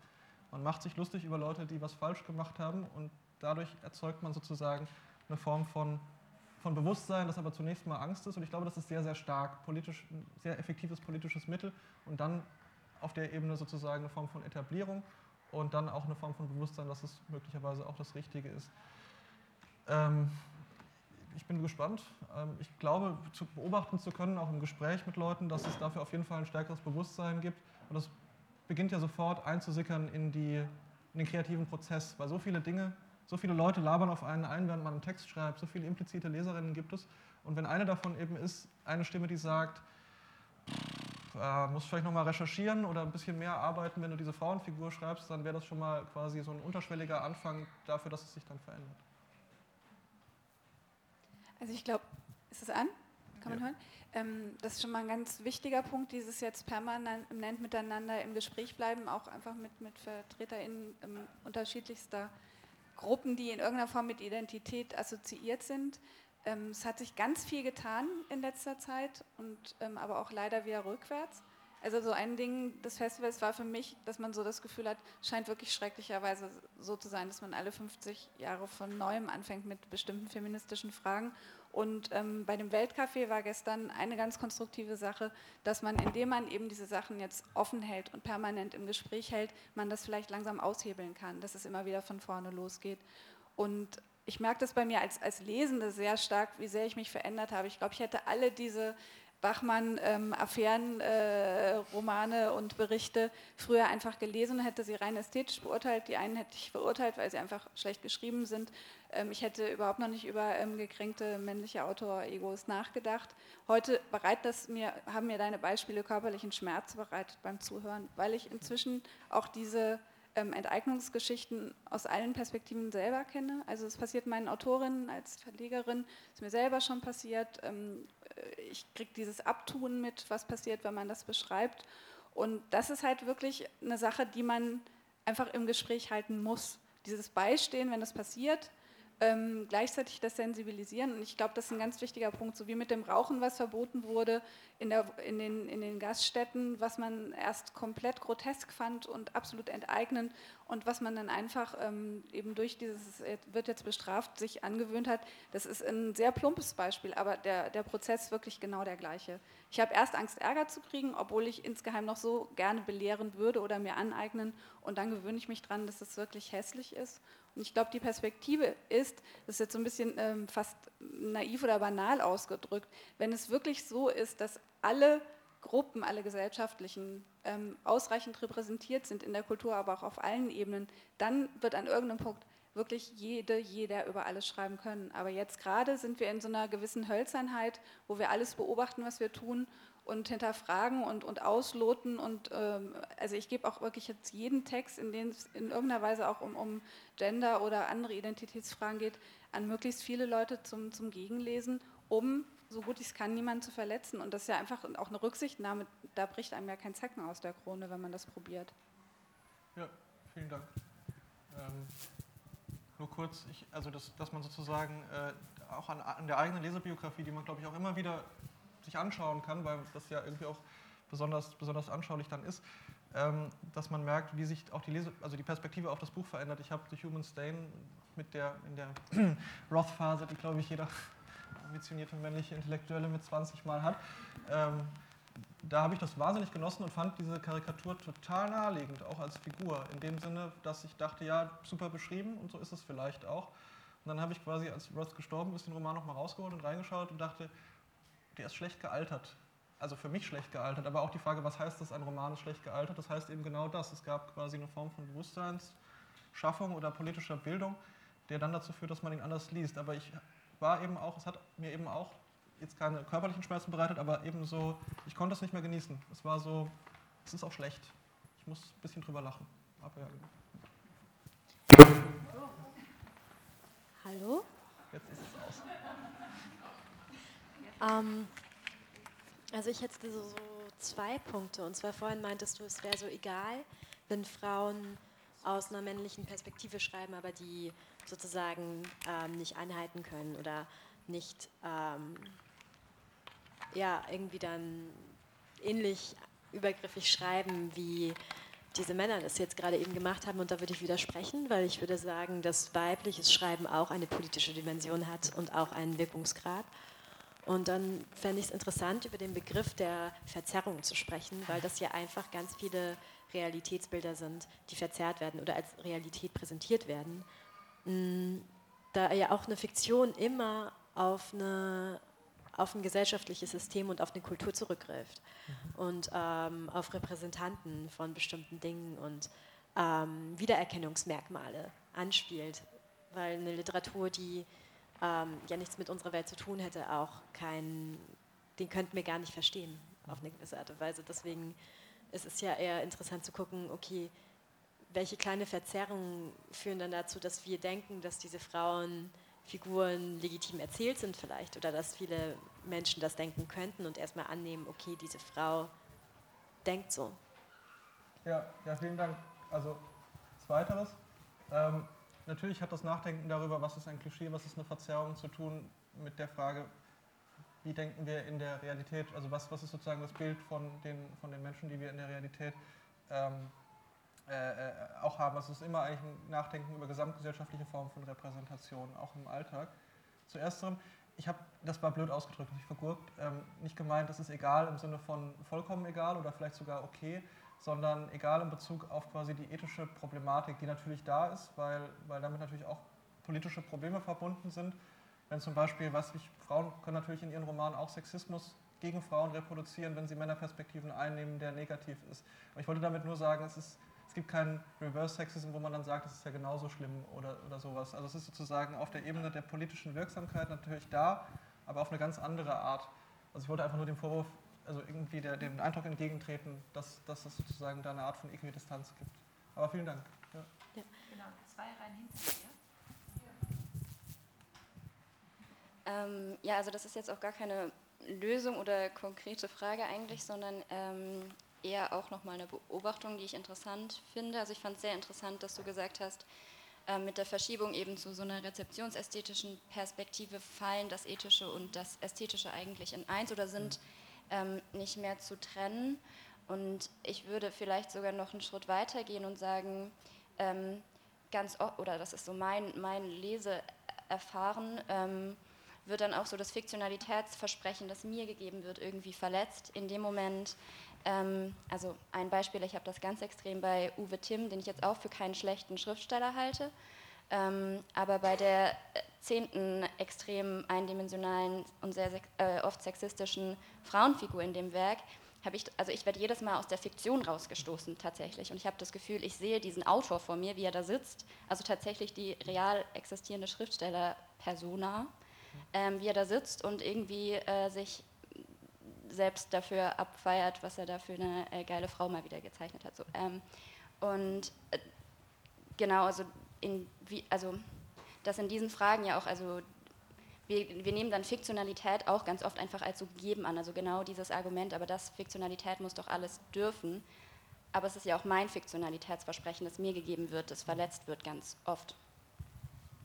Man macht sich lustig über Leute, die was falsch gemacht haben und dadurch erzeugt man sozusagen eine Form von, von Bewusstsein, das aber zunächst mal Angst ist. Und ich glaube, das ist sehr, sehr stark, politisch, ein sehr effektives politisches Mittel und dann auf der Ebene sozusagen eine Form von Etablierung und dann auch eine Form von Bewusstsein, dass es möglicherweise auch das Richtige ist. Ähm, ich bin gespannt. Ähm, ich glaube, zu beobachten zu können, auch im Gespräch mit Leuten, dass es dafür auf jeden Fall ein stärkeres Bewusstsein gibt. Und das beginnt ja sofort einzusickern in, die, in den kreativen Prozess, weil so viele Dinge, so viele Leute labern auf einen ein, während man einen Text schreibt, so viele implizite Leserinnen gibt es. Und wenn eine davon eben ist, eine Stimme, die sagt, äh, musst vielleicht nochmal recherchieren oder ein bisschen mehr arbeiten, wenn du diese Frauenfigur schreibst, dann wäre das schon mal quasi so ein unterschwelliger Anfang dafür, dass es sich dann verändert. Also ich glaube, ist es an? Kann man Ja. hören? Ähm, das ist schon mal ein ganz wichtiger Punkt, dieses jetzt permanent miteinander im Gespräch bleiben, auch einfach mit, mit VertreterInnen ähm, unterschiedlichster Gruppen, die in irgendeiner Form mit Identität assoziiert sind. Ähm, es hat sich ganz viel getan in letzter Zeit und ähm, aber auch leider wieder rückwärts. Also so ein Ding des Festivals war für mich, dass man so das Gefühl hat, scheint wirklich schrecklicherweise so zu sein, dass man alle 50 Jahre von neuem anfängt mit bestimmten feministischen Fragen. Und ähm, bei dem Weltcafé war gestern eine ganz konstruktive Sache, dass man, indem man eben diese Sachen jetzt offen hält und permanent im Gespräch hält, man das vielleicht langsam aushebeln kann, dass es immer wieder von vorne losgeht. Und ich merke das bei mir als, als Lesende sehr stark, wie sehr ich mich verändert habe. Ich glaube, ich hätte alle diese Bachmann-Affären, äh, Romane und Berichte früher einfach gelesen und hätte sie rein ästhetisch beurteilt. Die einen hätte ich verurteilt, weil sie einfach schlecht geschrieben sind. Ähm, ich hätte überhaupt noch nicht über ähm, gekränkte männliche Autor-Egos nachgedacht. Heute bereitet das mir, haben mir deine Beispiele körperlichen Schmerz bereitet beim Zuhören, weil ich inzwischen auch diese ähm, Enteignungsgeschichten aus allen Perspektiven selber kenne. Also es passiert meinen Autorinnen als Verlegerin, ist mir selber schon passiert. Ähm, äh, ich kriege dieses Abtun mit, was passiert, wenn man das beschreibt. Und das ist halt wirklich eine Sache, die man einfach im Gespräch halten muss. Dieses Beistehen, wenn das passiert, ähm, gleichzeitig das Sensibilisieren. Und ich glaube, das ist ein ganz wichtiger Punkt, so wie mit dem Rauchen, was verboten wurde in, der, in, den, in den Gaststätten, was man erst komplett grotesk fand und absolut enteignend und was man dann einfach ähm, eben durch dieses, äh, wird jetzt bestraft, sich angewöhnt hat. Das ist ein sehr plumpes Beispiel, aber der, der Prozess wirklich genau der gleiche. Ich habe erst Angst, Ärger zu kriegen, obwohl ich insgeheim noch so gerne belehren würde oder mir aneignen und dann gewöhne ich mich dran, dass es wirklich hässlich ist. Und ich glaube, die Perspektive ist, das ist jetzt so ein bisschen ähm, fast naiv oder banal ausgedrückt, wenn es wirklich so ist, dass alle Gruppen, alle gesellschaftlichen ähm, ausreichend repräsentiert sind in der Kultur, aber auch auf allen Ebenen, dann wird an irgendeinem Punkt wirklich jede, jeder über alles schreiben können. Aber jetzt gerade sind wir in so einer gewissen Hölzernheit, wo wir alles beobachten, was wir tun und hinterfragen und, und ausloten. Und ähm, also ich gebe auch wirklich jetzt jeden Text, in dem es in irgendeiner Weise auch um, um Gender oder andere Identitätsfragen geht, an möglichst viele Leute zum, zum Gegenlesen, um so gut ich es kann, niemanden zu verletzen. Und das ist ja einfach auch eine Rücksichtnahme, da bricht einem ja kein Zacken aus der Krone, wenn man das probiert. Ja, vielen Dank. Ähm, nur kurz, ich, also das, dass man sozusagen äh, auch an, an der eigenen Lesebiografie, die man glaube ich auch immer wieder sich anschauen kann, weil das ja irgendwie auch besonders, besonders anschaulich dann ist, ähm, dass man merkt, wie sich auch die, Lese, also die Perspektive auf das Buch verändert. Ich habe The Human Stain mit der, in der Roth-Phase, die glaube ich jeder ambitionierte männliche Intellektuelle mit 20 Mal hat, ähm, da habe ich das wahnsinnig genossen und fand diese Karikatur total naheliegend, auch als Figur. In dem Sinne, dass ich dachte, ja, super beschrieben und so ist es vielleicht auch. Und dann habe ich quasi, als Roth gestorben ist, den Roman nochmal rausgeholt und reingeschaut und dachte, der ist schlecht gealtert. Also für mich schlecht gealtert. Aber auch die Frage, was heißt das, ein Roman ist schlecht gealtert? Das heißt eben genau das. Es gab quasi eine Form von Bewusstseinsschaffung oder politischer Bildung, der dann dazu führt, dass man ihn anders liest. Aber ich war eben auch, es hat mir eben auch jetzt keine körperlichen Schmerzen bereitet, aber eben so, ich konnte es nicht mehr genießen. Es war so, es ist auch schlecht. Ich muss ein bisschen drüber lachen. Aber ja, Hallo? jetzt ist es aus. Ähm, also ich hätte so, so zwei Punkte. Und zwar vorhin meintest du, es wäre so egal, wenn Frauen aus einer männlichen Perspektive schreiben, aber die sozusagen ähm, nicht anhalten können oder nicht ähm, ja, irgendwie dann ähnlich übergriffig schreiben, wie diese Männer das jetzt gerade eben gemacht haben. Und da würde ich widersprechen, weil ich würde sagen, dass weibliches Schreiben auch eine politische Dimension hat und auch einen Wirkungsgrad. Und dann fände ich es interessant, über den Begriff der Verzerrung zu sprechen, weil das ja einfach ganz viele Realitätsbilder sind, die verzerrt werden oder als Realität präsentiert werden. Mm, Da ja auch eine Fiktion immer auf, eine, auf ein gesellschaftliches System und auf eine Kultur zurückgreift und ähm, auf Repräsentanten von bestimmten Dingen und ähm, Wiedererkennungsmerkmale anspielt. Weil eine Literatur, die ähm, ja nichts mit unserer Welt zu tun hätte, auch kein, den könnten wir gar nicht verstehen. auf eine gewisse Art und Weise. Deswegen ist es ja eher interessant zu gucken, okay, welche kleine Verzerrungen führen dann dazu, dass wir denken, dass diese Frauenfiguren legitim erzählt sind vielleicht oder dass viele Menschen das denken könnten und erstmal annehmen, okay, diese Frau denkt so. Ja, ja vielen Dank. Also, zweiteres. Ähm, natürlich hat das Nachdenken darüber, was ist ein Klischee, was ist eine Verzerrung, zu tun mit der Frage, wie denken wir in der Realität, also was, was ist sozusagen das Bild von den, von den Menschen, die wir in der Realität ähm, äh, äh auch haben. Also es ist immer eigentlich ein Nachdenken über gesamtgesellschaftliche Formen von Repräsentation, auch im Alltag. Zuerst, ich habe, das war blöd ausgedrückt, nicht vergurkt, ähm, nicht gemeint, das ist egal im Sinne von vollkommen egal oder vielleicht sogar okay, sondern egal in Bezug auf quasi die ethische Problematik, die natürlich da ist, weil, weil damit natürlich auch politische Probleme verbunden sind. Wenn zum Beispiel, was ich, Frauen können natürlich in ihren Romanen auch Sexismus gegen Frauen reproduzieren, wenn sie Männerperspektiven einnehmen, der negativ ist. Aber ich wollte damit nur sagen, es, ist, es gibt keinen Reverse-Sexism, wo man dann sagt, es ist ja genauso schlimm oder, oder sowas. Also es ist sozusagen auf der Ebene der politischen Wirksamkeit natürlich da, aber auf eine ganz andere Art. Also ich wollte einfach nur den Vorwurf also irgendwie der, dem Eindruck entgegentreten, dass, dass es sozusagen da eine Art von Äquidistanz gibt. Aber vielen Dank. Ja. Ja. Genau, zwei Reihen hinter dir. Ähm, ja, also das ist jetzt auch gar keine Lösung oder konkrete Frage eigentlich, sondern ähm, eher auch nochmal eine Beobachtung, die ich interessant finde. Also ich fand es sehr interessant, dass du gesagt hast, äh, mit der Verschiebung eben zu so einer rezeptionsästhetischen Perspektive fallen das Ethische und das Ästhetische eigentlich in eins oder sind mhm ähm, nicht mehr zu trennen. Und ich würde vielleicht sogar noch einen Schritt weiter gehen und sagen, ähm, ganz oder das ist so mein, mein Leseerfahren, ähm, wird dann auch so das Fiktionalitätsversprechen, das mir gegeben wird, irgendwie verletzt. In dem Moment, ähm, also ein Beispiel, ich habe das ganz extrem bei Uwe Timm, den ich jetzt auch für keinen schlechten Schriftsteller halte, ähm, aber bei der äh, zehnten extrem eindimensionalen und sehr äh, oft sexistischen Frauenfigur in dem Werk, habe ich, also ich werde jedes Mal aus der Fiktion rausgestoßen tatsächlich. Und ich habe das Gefühl, ich sehe diesen Autor vor mir, wie er da sitzt, also tatsächlich die real existierende Schriftsteller-Persona, ähm, wie er da sitzt und irgendwie äh, sich selbst dafür abfeiert, was er da für eine äh, geile Frau mal wieder gezeichnet hat. So, ähm, und äh, genau, also in, wie, also dass in diesen Fragen ja auch, also wir, wir, nehmen dann Fiktionalität auch ganz oft einfach als so gegeben an, also genau dieses Argument, aber das Fiktionalität muss doch alles dürfen. Aber es ist ja auch mein Fiktionalitätsversprechen, das mir gegeben wird, das verletzt wird ganz oft.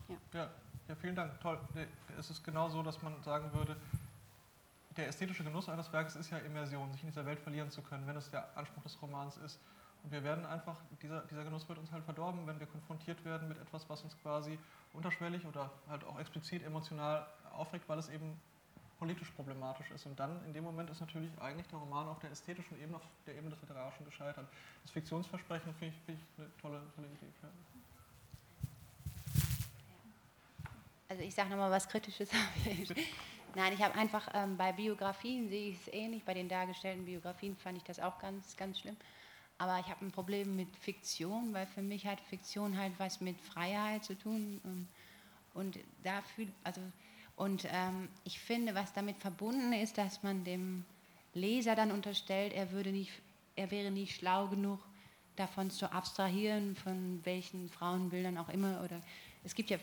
Ja, ja, ja vielen Dank, toll. Es ist genau so, dass man sagen würde, der ästhetische Genuss eines Werkes ist ja Immersion, sich in dieser Welt verlieren zu können, wenn es der Anspruch des Romans ist. Und wir werden einfach, dieser, dieser Genuss wird uns halt verdorben, wenn wir konfrontiert werden mit etwas, was uns quasi unterschwellig oder halt auch explizit emotional aufregt, weil es eben politisch problematisch ist. Und dann in dem Moment ist natürlich eigentlich der Roman auf der ästhetischen Ebene, auf der Ebene des Literarischen gescheitert. Das Fiktionsversprechen finde ich, find ich, eine tolle, tolle Idee. Ja. Also ich sage nochmal was Kritisches. Nein, ich habe einfach ähm, bei Biografien sehe ich es ähnlich. Bei den dargestellten Biografien fand ich das auch ganz, ganz schlimm. Aber ich habe ein Problem mit Fiktion, weil für mich hat Fiktion halt was mit Freiheit zu tun. Und, und da also, und ähm, ich finde, was damit verbunden ist, dass man dem Leser dann unterstellt, er, würde nicht, er wäre nicht schlau genug, davon zu abstrahieren, von welchen Frauenbildern auch immer. Oder es gibt ja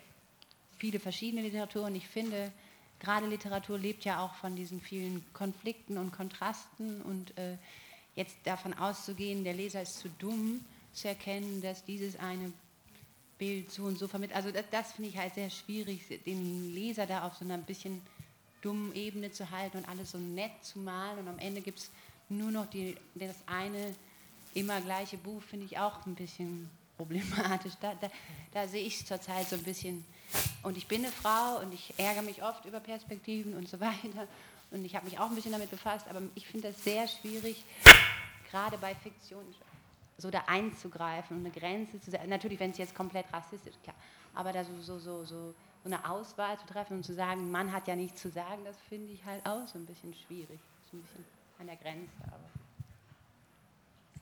viele verschiedene Literatur und ich finde, gerade Literatur lebt ja auch von diesen vielen Konflikten und Kontrasten und äh, jetzt davon auszugehen, der Leser ist zu dumm zu erkennen, dass dieses eine Bild so und so vermittelt. Also das, das finde ich halt sehr schwierig, den Leser da auf so einer bisschen dummen Ebene zu halten und alles so nett zu malen und am Ende gibt es nur noch die, das eine immer gleiche Buch, finde ich auch ein bisschen problematisch. Da, da, da sehe ich es zurzeit so ein bisschen. Und ich bin eine Frau und ich ärgere mich oft über Perspektiven und so weiter. Und ich habe mich auch ein bisschen damit befasst, aber ich finde das sehr schwierig, gerade bei Fiktion so da einzugreifen und eine Grenze zu setzen. Natürlich, wenn es jetzt komplett rassistisch ist, klar. Aber da so, so, so, so eine Auswahl zu treffen und zu sagen, Mann hat ja nichts zu sagen, das finde ich halt auch so ein bisschen schwierig. So ein bisschen an der Grenze. Aber.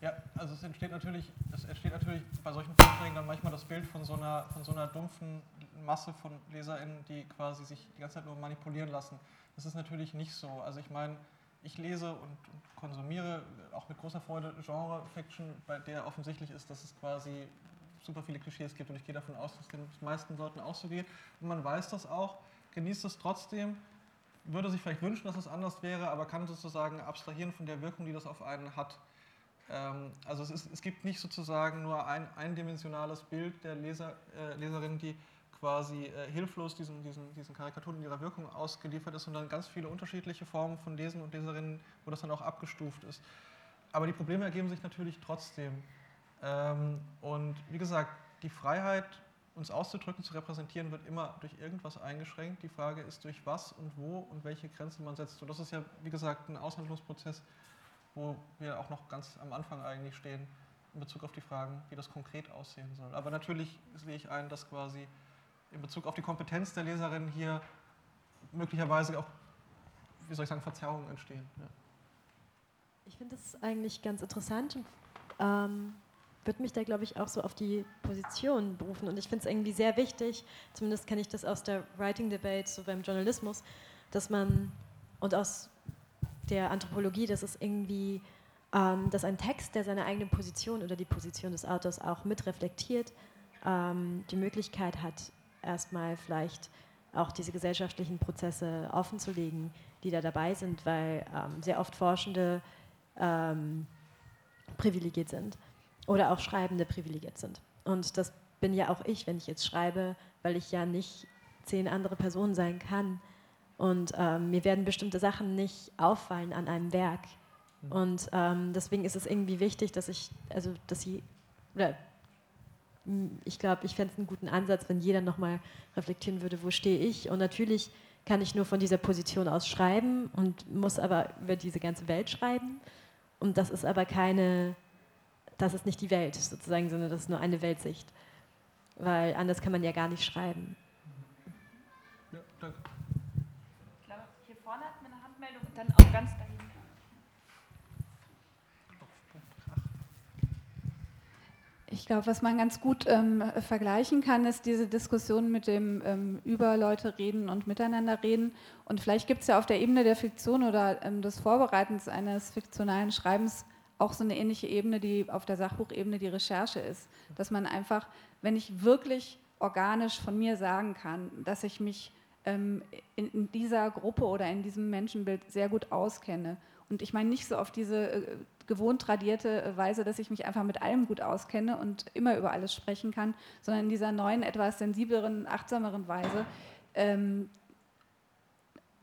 Ja, also es entsteht natürlich, es entsteht natürlich bei solchen Vorträgen dann manchmal das Bild von so einer, von so einer dumpfen Masse von LeserInnen, die quasi sich die ganze Zeit nur manipulieren lassen. Das ist natürlich nicht so. Also ich meine, ich lese und, konsumiere auch mit großer Freude Genre-Fiction, bei der offensichtlich ist, dass es quasi super viele Klischees gibt und ich gehe davon aus, dass den meisten Leuten auch so geht. Und man weiß das auch, genießt es trotzdem, würde sich vielleicht wünschen, dass es anders wäre, aber kann sozusagen abstrahieren von der Wirkung, die das auf einen hat. Ähm, also es, ist, es, gibt nicht sozusagen nur ein eindimensionales Bild der Leser, äh, Leserin, die quasi äh, hilflos diesen, diesen, diesen Karikaturen in ihrer Wirkung ausgeliefert ist, sondern ganz viele unterschiedliche Formen von Lesen und Leserinnen, wo das dann auch abgestuft ist. Aber die Probleme ergeben sich natürlich trotzdem. Ähm, und wie gesagt, die Freiheit, uns auszudrücken, zu repräsentieren, wird immer durch irgendwas eingeschränkt. Die Frage ist, durch was und wo und welche Grenzen man setzt. Und das ist ja, wie gesagt, ein Aushandlungsprozess, wo wir auch noch ganz am Anfang eigentlich stehen in Bezug auf die Fragen, wie das konkret aussehen soll. Aber natürlich sehe ich ein, dass quasi in Bezug auf die Kompetenz der Leserin hier möglicherweise auch, wie soll ich sagen, Verzerrungen entstehen. Ja. Ich finde das eigentlich ganz interessant. Ähm, würde mich da, glaube ich, auch so auf die Position berufen. Und ich finde es irgendwie sehr wichtig, zumindest kenne ich das aus der Writing Debate, so beim Journalismus, dass man, und aus der Anthropologie, dass es irgendwie, ähm, dass ein Text, der seine eigene Position oder die Position des Autors auch mitreflektiert, ähm, die Möglichkeit hat, erstmal vielleicht auch diese gesellschaftlichen Prozesse offenzulegen, die da dabei sind, weil ähm, sehr oft Forschende ähm, privilegiert sind oder auch Schreibende privilegiert sind. Und das bin ja auch ich, wenn ich jetzt schreibe, weil ich ja nicht zehn andere Personen sein kann. Und ähm, mir werden bestimmte Sachen nicht auffallen an einem Werk. Mhm. Und ähm, deswegen ist es irgendwie wichtig, dass ich, also dass sie, oder ich glaube, ich fände es einen guten Ansatz, wenn jeder nochmal reflektieren würde, wo stehe ich. Und natürlich kann ich nur von dieser Position aus schreiben und muss aber über diese ganze Welt schreiben. Und das ist aber keine das ist nicht die Welt sozusagen, sondern das ist nur eine Weltsicht. Weil anders kann man ja gar nicht schreiben. Ja, danke. Ich glaube, hier vorne hat man eine Handmeldung und dann auch ganz dahinter. Ich glaube, was man ganz gut ähm, vergleichen kann, ist diese Diskussion mit dem ähm, über Leute reden und miteinander reden. Und vielleicht gibt es ja auf der Ebene der Fiktion oder ähm, des Vorbereitens eines fiktionalen Schreibens auch so eine ähnliche Ebene, die auf der Sachbuchebene die Recherche ist. Dass man einfach, wenn ich wirklich organisch von mir sagen kann, dass ich mich ähm, in, in, dieser Gruppe oder in diesem Menschenbild sehr gut auskenne. Und ich meine nicht so auf diese äh, gewohnt tradierte Weise, dass ich mich einfach mit allem gut auskenne und immer über alles sprechen kann, sondern in dieser neuen, etwas sensibleren, achtsameren Weise. Ähm,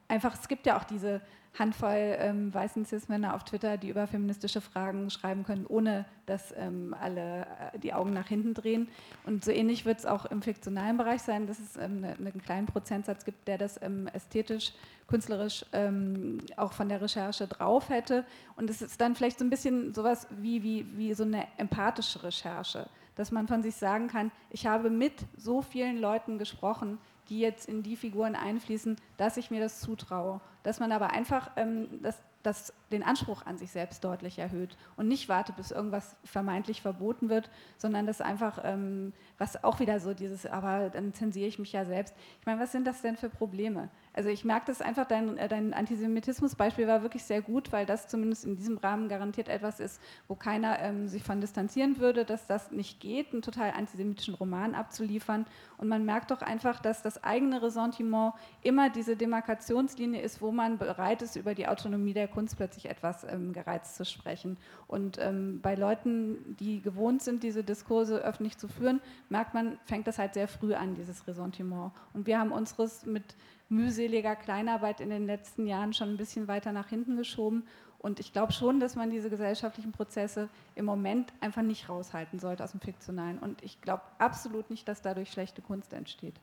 einfach, es gibt ja auch diese Handvoll ähm, weißen Cis-Männer auf Twitter, die über feministische Fragen schreiben können, ohne dass ähm, alle äh, die Augen nach hinten drehen. Und so ähnlich wird es auch im fiktionalen Bereich sein, dass es ähm, ne, einen kleinen Prozentsatz gibt, der das ähm, ästhetisch, künstlerisch ähm, auch von der Recherche drauf hätte. Und es ist dann vielleicht so ein bisschen sowas wie, wie, wie so eine empathische Recherche, dass man von sich sagen kann, ich habe mit so vielen Leuten gesprochen, die jetzt in die Figuren einfließen, dass ich mir das zutraue. Dass man aber einfach ähm, das, das den Anspruch an sich selbst deutlich erhöht und nicht wartet, bis irgendwas vermeintlich verboten wird, sondern das einfach, ähm, was auch wieder so dieses, aber dann zensiere ich mich ja selbst. Ich meine, was sind das denn für Probleme? Also ich merke das einfach, dein, äh, dein Antisemitismus-Beispiel war wirklich sehr gut, weil das zumindest in diesem Rahmen garantiert etwas ist, wo keiner ähm, sich von distanzieren würde, dass das nicht geht, einen total antisemitischen Roman abzuliefern. Und man merkt doch einfach, dass das eigene Ressentiment immer diese Demarkationslinie ist, wo man bereit ist, über die Autonomie der Kunst plötzlich etwas ähm, gereizt zu sprechen. Und ähm, bei Leuten, die gewohnt sind, diese Diskurse öffentlich zu führen, merkt man, fängt das halt sehr früh an, dieses Ressentiment. Und wir haben unseres mit mühseliger Kleinarbeit in den letzten Jahren schon ein bisschen weiter nach hinten geschoben. Und ich glaube schon, dass man diese gesellschaftlichen Prozesse im Moment einfach nicht raushalten sollte aus dem Fiktionalen. Und ich glaube absolut nicht, dass dadurch schlechte Kunst entsteht.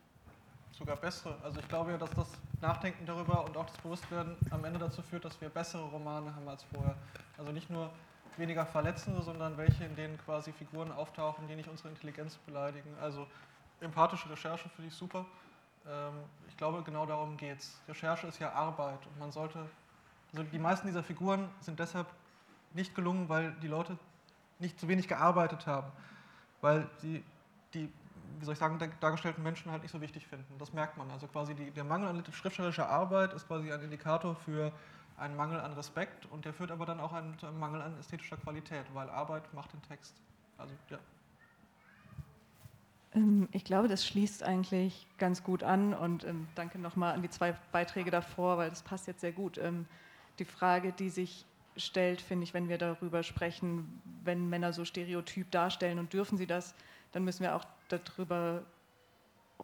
Sogar bessere. Also ich glaube ja, dass das Nachdenken darüber und auch das Bewusstwerden am Ende dazu führt, dass wir bessere Romane haben als vorher. Also nicht nur weniger verletzende, sondern welche, in denen quasi Figuren auftauchen, die nicht unsere Intelligenz beleidigen. Also empathische Recherche finde ich super. Ähm, ich glaube, genau darum geht es. Recherche ist ja Arbeit und man sollte, also die meisten dieser Figuren sind deshalb nicht gelungen, weil die Leute nicht zu wenig gearbeitet haben, weil sie die, wie soll ich sagen, dargestellten Menschen halt nicht so wichtig finden. Das merkt man. Also quasi die, der Mangel an schriftstellerischer Arbeit ist quasi ein Indikator für ein Mangel an Respekt und der führt aber dann auch einen, einem Mangel an ästhetischer Qualität, weil Arbeit macht den Text. Also ja. Ähm, ich glaube, das schließt eigentlich ganz gut an und ähm, danke nochmal an die zwei Beiträge davor, weil das passt jetzt sehr gut. Ähm, die Frage, die sich stellt, finde ich, wenn wir darüber sprechen, wenn Männer so stereotyp darstellen und dürfen sie das, dann müssen wir auch darüber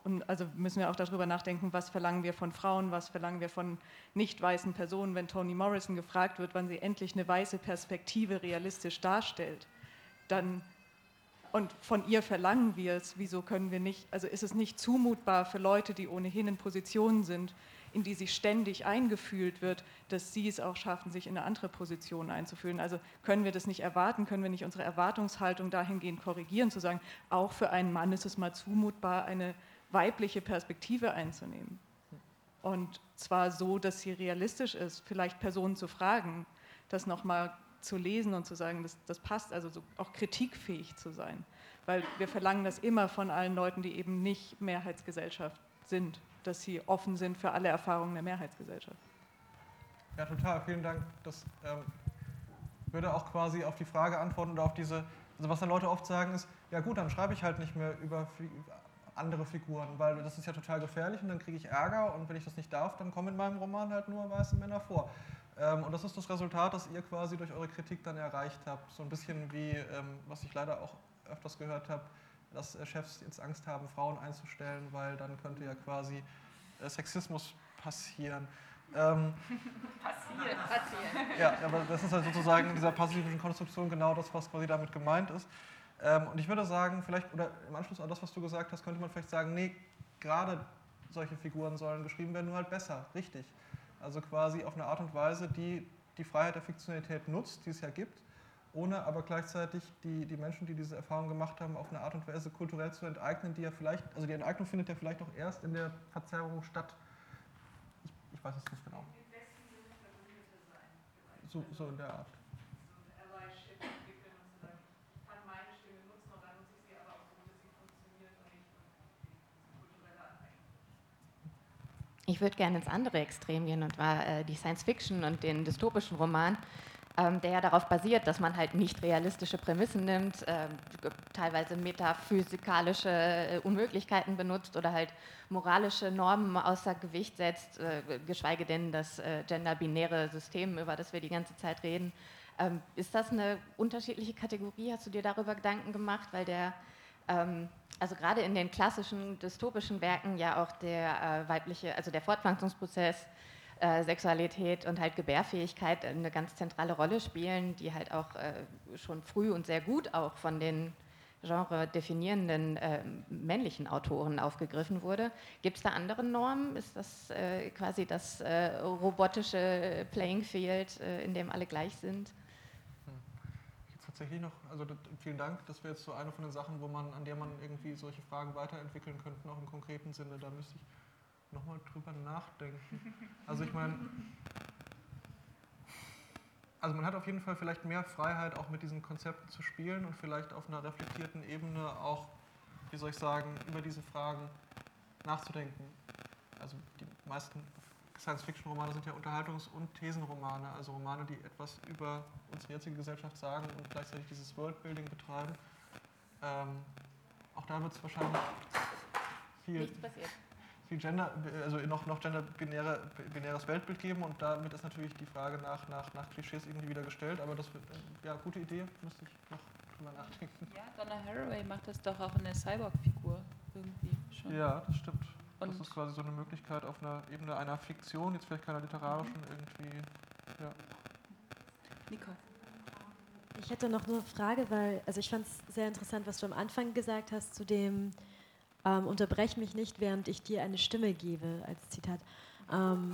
und also müssen wir auch darüber nachdenken, was verlangen wir von Frauen, was verlangen wir von nicht weißen Personen, wenn Toni Morrison gefragt wird, wann sie endlich eine weiße Perspektive realistisch darstellt, dann und von ihr verlangen wir es, wieso können wir nicht, also ist es nicht zumutbar für Leute, die ohnehin in Positionen sind, in die sie ständig eingefühlt wird, dass sie es auch schaffen, sich in eine andere Position einzufühlen. Also können wir das nicht erwarten, können wir nicht unsere Erwartungshaltung dahingehend korrigieren, zu sagen, auch für einen Mann ist es mal zumutbar, eine weibliche Perspektive einzunehmen. Und zwar so, dass sie realistisch ist, vielleicht Personen zu fragen, das nochmal zu lesen und zu sagen, das, das passt, also so auch kritikfähig zu sein. Weil wir verlangen das immer von allen Leuten, die eben nicht Mehrheitsgesellschaft sind dass sie offen sind für alle Erfahrungen der Mehrheitsgesellschaft. Ja, total, vielen Dank. Das ähm, würde auch quasi auf die Frage antworten oder auf diese, also was dann Leute oft sagen ist, ja gut, dann schreibe ich halt nicht mehr über andere Figuren, weil das ist ja total gefährlich und dann kriege ich Ärger und wenn ich das nicht darf, dann kommen in meinem Roman halt nur weiße Männer vor. Ähm, und das ist das Resultat, das ihr quasi durch eure Kritik dann erreicht habt. So ein bisschen wie, ähm, was ich leider auch öfters gehört habe, dass äh, Chefs jetzt Angst haben, Frauen einzustellen, weil dann könnte ja quasi äh, Sexismus passieren. Ähm, passieren, passieren. Ja, aber das ist halt sozusagen in dieser passiven Konstruktion genau das, was quasi damit gemeint ist. Ähm, und ich würde sagen, vielleicht, oder im Anschluss an das, was du gesagt hast, könnte man vielleicht sagen, nee, gerade solche Figuren sollen geschrieben werden, nur halt besser, richtig. Also quasi auf eine Art und Weise, die die Freiheit der Fiktionalität nutzt, die es ja gibt, ohne aber gleichzeitig die, die Menschen, die diese Erfahrung gemacht haben, auf eine Art und Weise kulturell zu enteignen, die ja vielleicht, also die Enteignung findet ja vielleicht auch erst in der Verzerrung statt. Ich, ich weiß es nicht genau. So, so in der Art. Ich würde gerne ins andere Extrem gehen und war äh, die Science Fiction und den dystopischen Roman ähm, der ja darauf basiert, dass man halt nicht realistische Prämissen nimmt, äh, teilweise metaphysikalische äh, Unmöglichkeiten benutzt oder halt moralische Normen außer Gewicht setzt, äh, geschweige denn das äh, genderbinäre System, über das wir die ganze Zeit reden. Ähm, ist das eine unterschiedliche Kategorie? Hast du dir darüber Gedanken gemacht? Weil der ähm, also gerade in den klassischen dystopischen Werken ja auch der äh, weibliche, also der Fortpflanzungsprozess äh, Sexualität und halt Gebärfähigkeit eine ganz zentrale Rolle spielen, die halt auch äh, schon früh und sehr gut auch von den genre definierenden äh, männlichen Autoren aufgegriffen wurde. Gibt es da andere Normen? Ist das äh, quasi das äh, robotische Playing Field, in dem alle gleich sind? tatsächlich noch, also vielen Dank, das wäre jetzt so eine von den Sachen, wo man, an der man irgendwie solche Fragen weiterentwickeln könnte, auch im konkreten Sinne. Da müsste ich nochmal drüber nachdenken. Also ich meine, also man hat auf jeden Fall vielleicht mehr Freiheit, auch mit diesen Konzepten zu spielen und vielleicht auf einer reflektierten Ebene auch, wie soll ich sagen, über diese Fragen nachzudenken. Also die meisten Science-Fiction-Romane sind ja Unterhaltungs- und Thesenromane, also Romane, die etwas über unsere jetzige Gesellschaft sagen und gleichzeitig dieses Worldbuilding betreiben. Ähm, auch da wird es wahrscheinlich viel. Nichts passiert Gender, also noch, noch genderbinäres Weltbild geben und damit ist natürlich die Frage nach, nach, nach Klischees irgendwie wieder gestellt, aber das wird, ja, gute Idee, müsste ich noch drüber nachdenken. Ja, Donna Haraway macht das doch auch in der Cyborg-Figur irgendwie schon. Ja, das stimmt. Und das ist quasi so eine Möglichkeit auf einer Ebene einer Fiktion, jetzt vielleicht keiner literarischen, mhm. irgendwie, ja. Nicole. Ich hätte noch eine Frage, weil, also ich fand es sehr interessant, was du am Anfang gesagt hast zu dem, ähm, unterbrech mich nicht, während ich dir eine Stimme gebe, als Zitat. Ähm,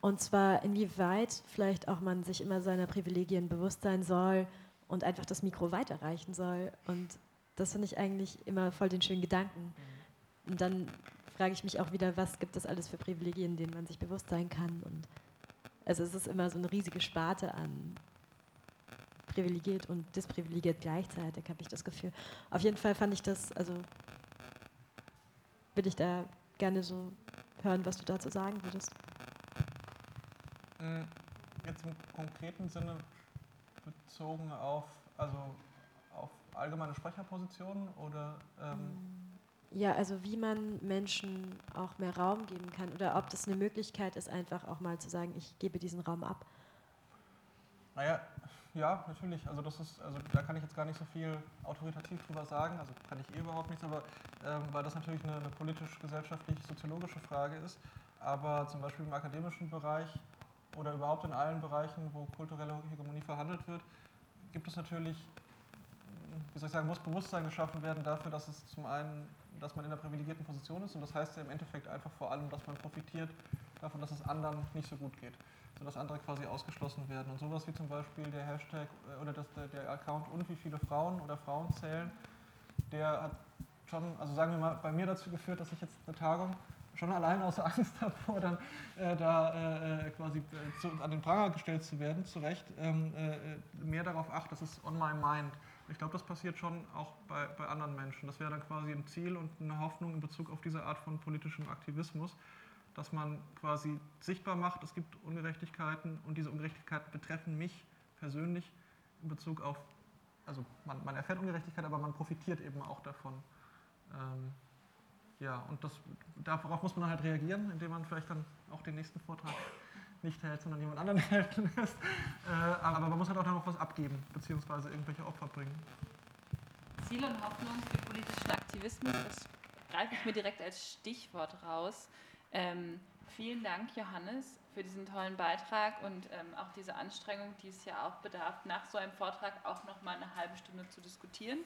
und zwar, inwieweit vielleicht auch man sich immer seiner Privilegien bewusst sein soll und einfach das Mikro weiterreichen soll. Und das finde ich eigentlich immer voll den schönen Gedanken. Und dann frage ich mich auch wieder, was gibt es alles für Privilegien, denen man sich bewusst sein kann. Und also es ist immer so eine riesige Sparte an privilegiert und disprivilegiert gleichzeitig, habe ich das Gefühl. Auf jeden Fall fand ich das, also würde ich da gerne so hören, was du dazu sagen würdest. Mm, Jetzt im konkreten Sinne bezogen auf, also auf allgemeine Sprecherpositionen oder ähm, Ja, also wie man Menschen auch mehr Raum geben kann oder ob das eine Möglichkeit ist, einfach auch mal zu sagen, ich gebe diesen Raum ab. Naja, ja, natürlich. Also das ist, also da kann ich jetzt gar nicht so viel autoritativ drüber sagen, also kann ich eh überhaupt nichts, aber ähm, weil das natürlich eine, eine politisch-gesellschaftlich-soziologische Frage ist. Aber zum Beispiel im akademischen Bereich oder überhaupt in allen Bereichen, wo kulturelle Hegemonie verhandelt wird, gibt es natürlich, wie soll ich sagen, muss Bewusstsein geschaffen werden dafür, dass es zum einen, dass man in einer privilegierten Position ist und das heißt ja im Endeffekt einfach vor allem, dass man profitiert davon, dass es anderen nicht so gut geht sodass andere quasi ausgeschlossen werden. Und sowas wie zum Beispiel der Hashtag äh, oder das, der, der Account und wie viele Frauen oder Frauen zählen, der hat schon, also sagen wir mal, bei mir dazu geführt, dass ich jetzt eine Tagung schon allein aus Angst davor, dann äh, da äh, quasi äh, zu, an den Pranger gestellt zu werden, zu Recht, ähm, äh, mehr darauf achte, das ist on my mind. Ich glaube, das passiert schon auch bei, bei anderen Menschen. Das wäre dann quasi ein Ziel und eine Hoffnung in Bezug auf diese Art von politischem Aktivismus, dass man quasi sichtbar macht, es gibt Ungerechtigkeiten und diese Ungerechtigkeiten betreffen mich persönlich in Bezug auf, also man, man erfährt Ungerechtigkeit, aber man profitiert eben auch davon. Ähm, ja, und das, darauf muss man dann halt reagieren, indem man vielleicht dann auch den nächsten Vortrag nicht hält, sondern jemand anderen halten lässt. Äh, aber man muss halt auch dann noch was abgeben, beziehungsweise irgendwelche Opfer bringen. Ziel und Hoffnung für politischen Aktivismus, das greife ich mir direkt als Stichwort raus. Ähm, vielen Dank, Johannes, für diesen tollen Beitrag und ähm, auch diese Anstrengung, die es ja auch bedarf, nach so einem Vortrag auch noch mal eine halbe Stunde zu diskutieren.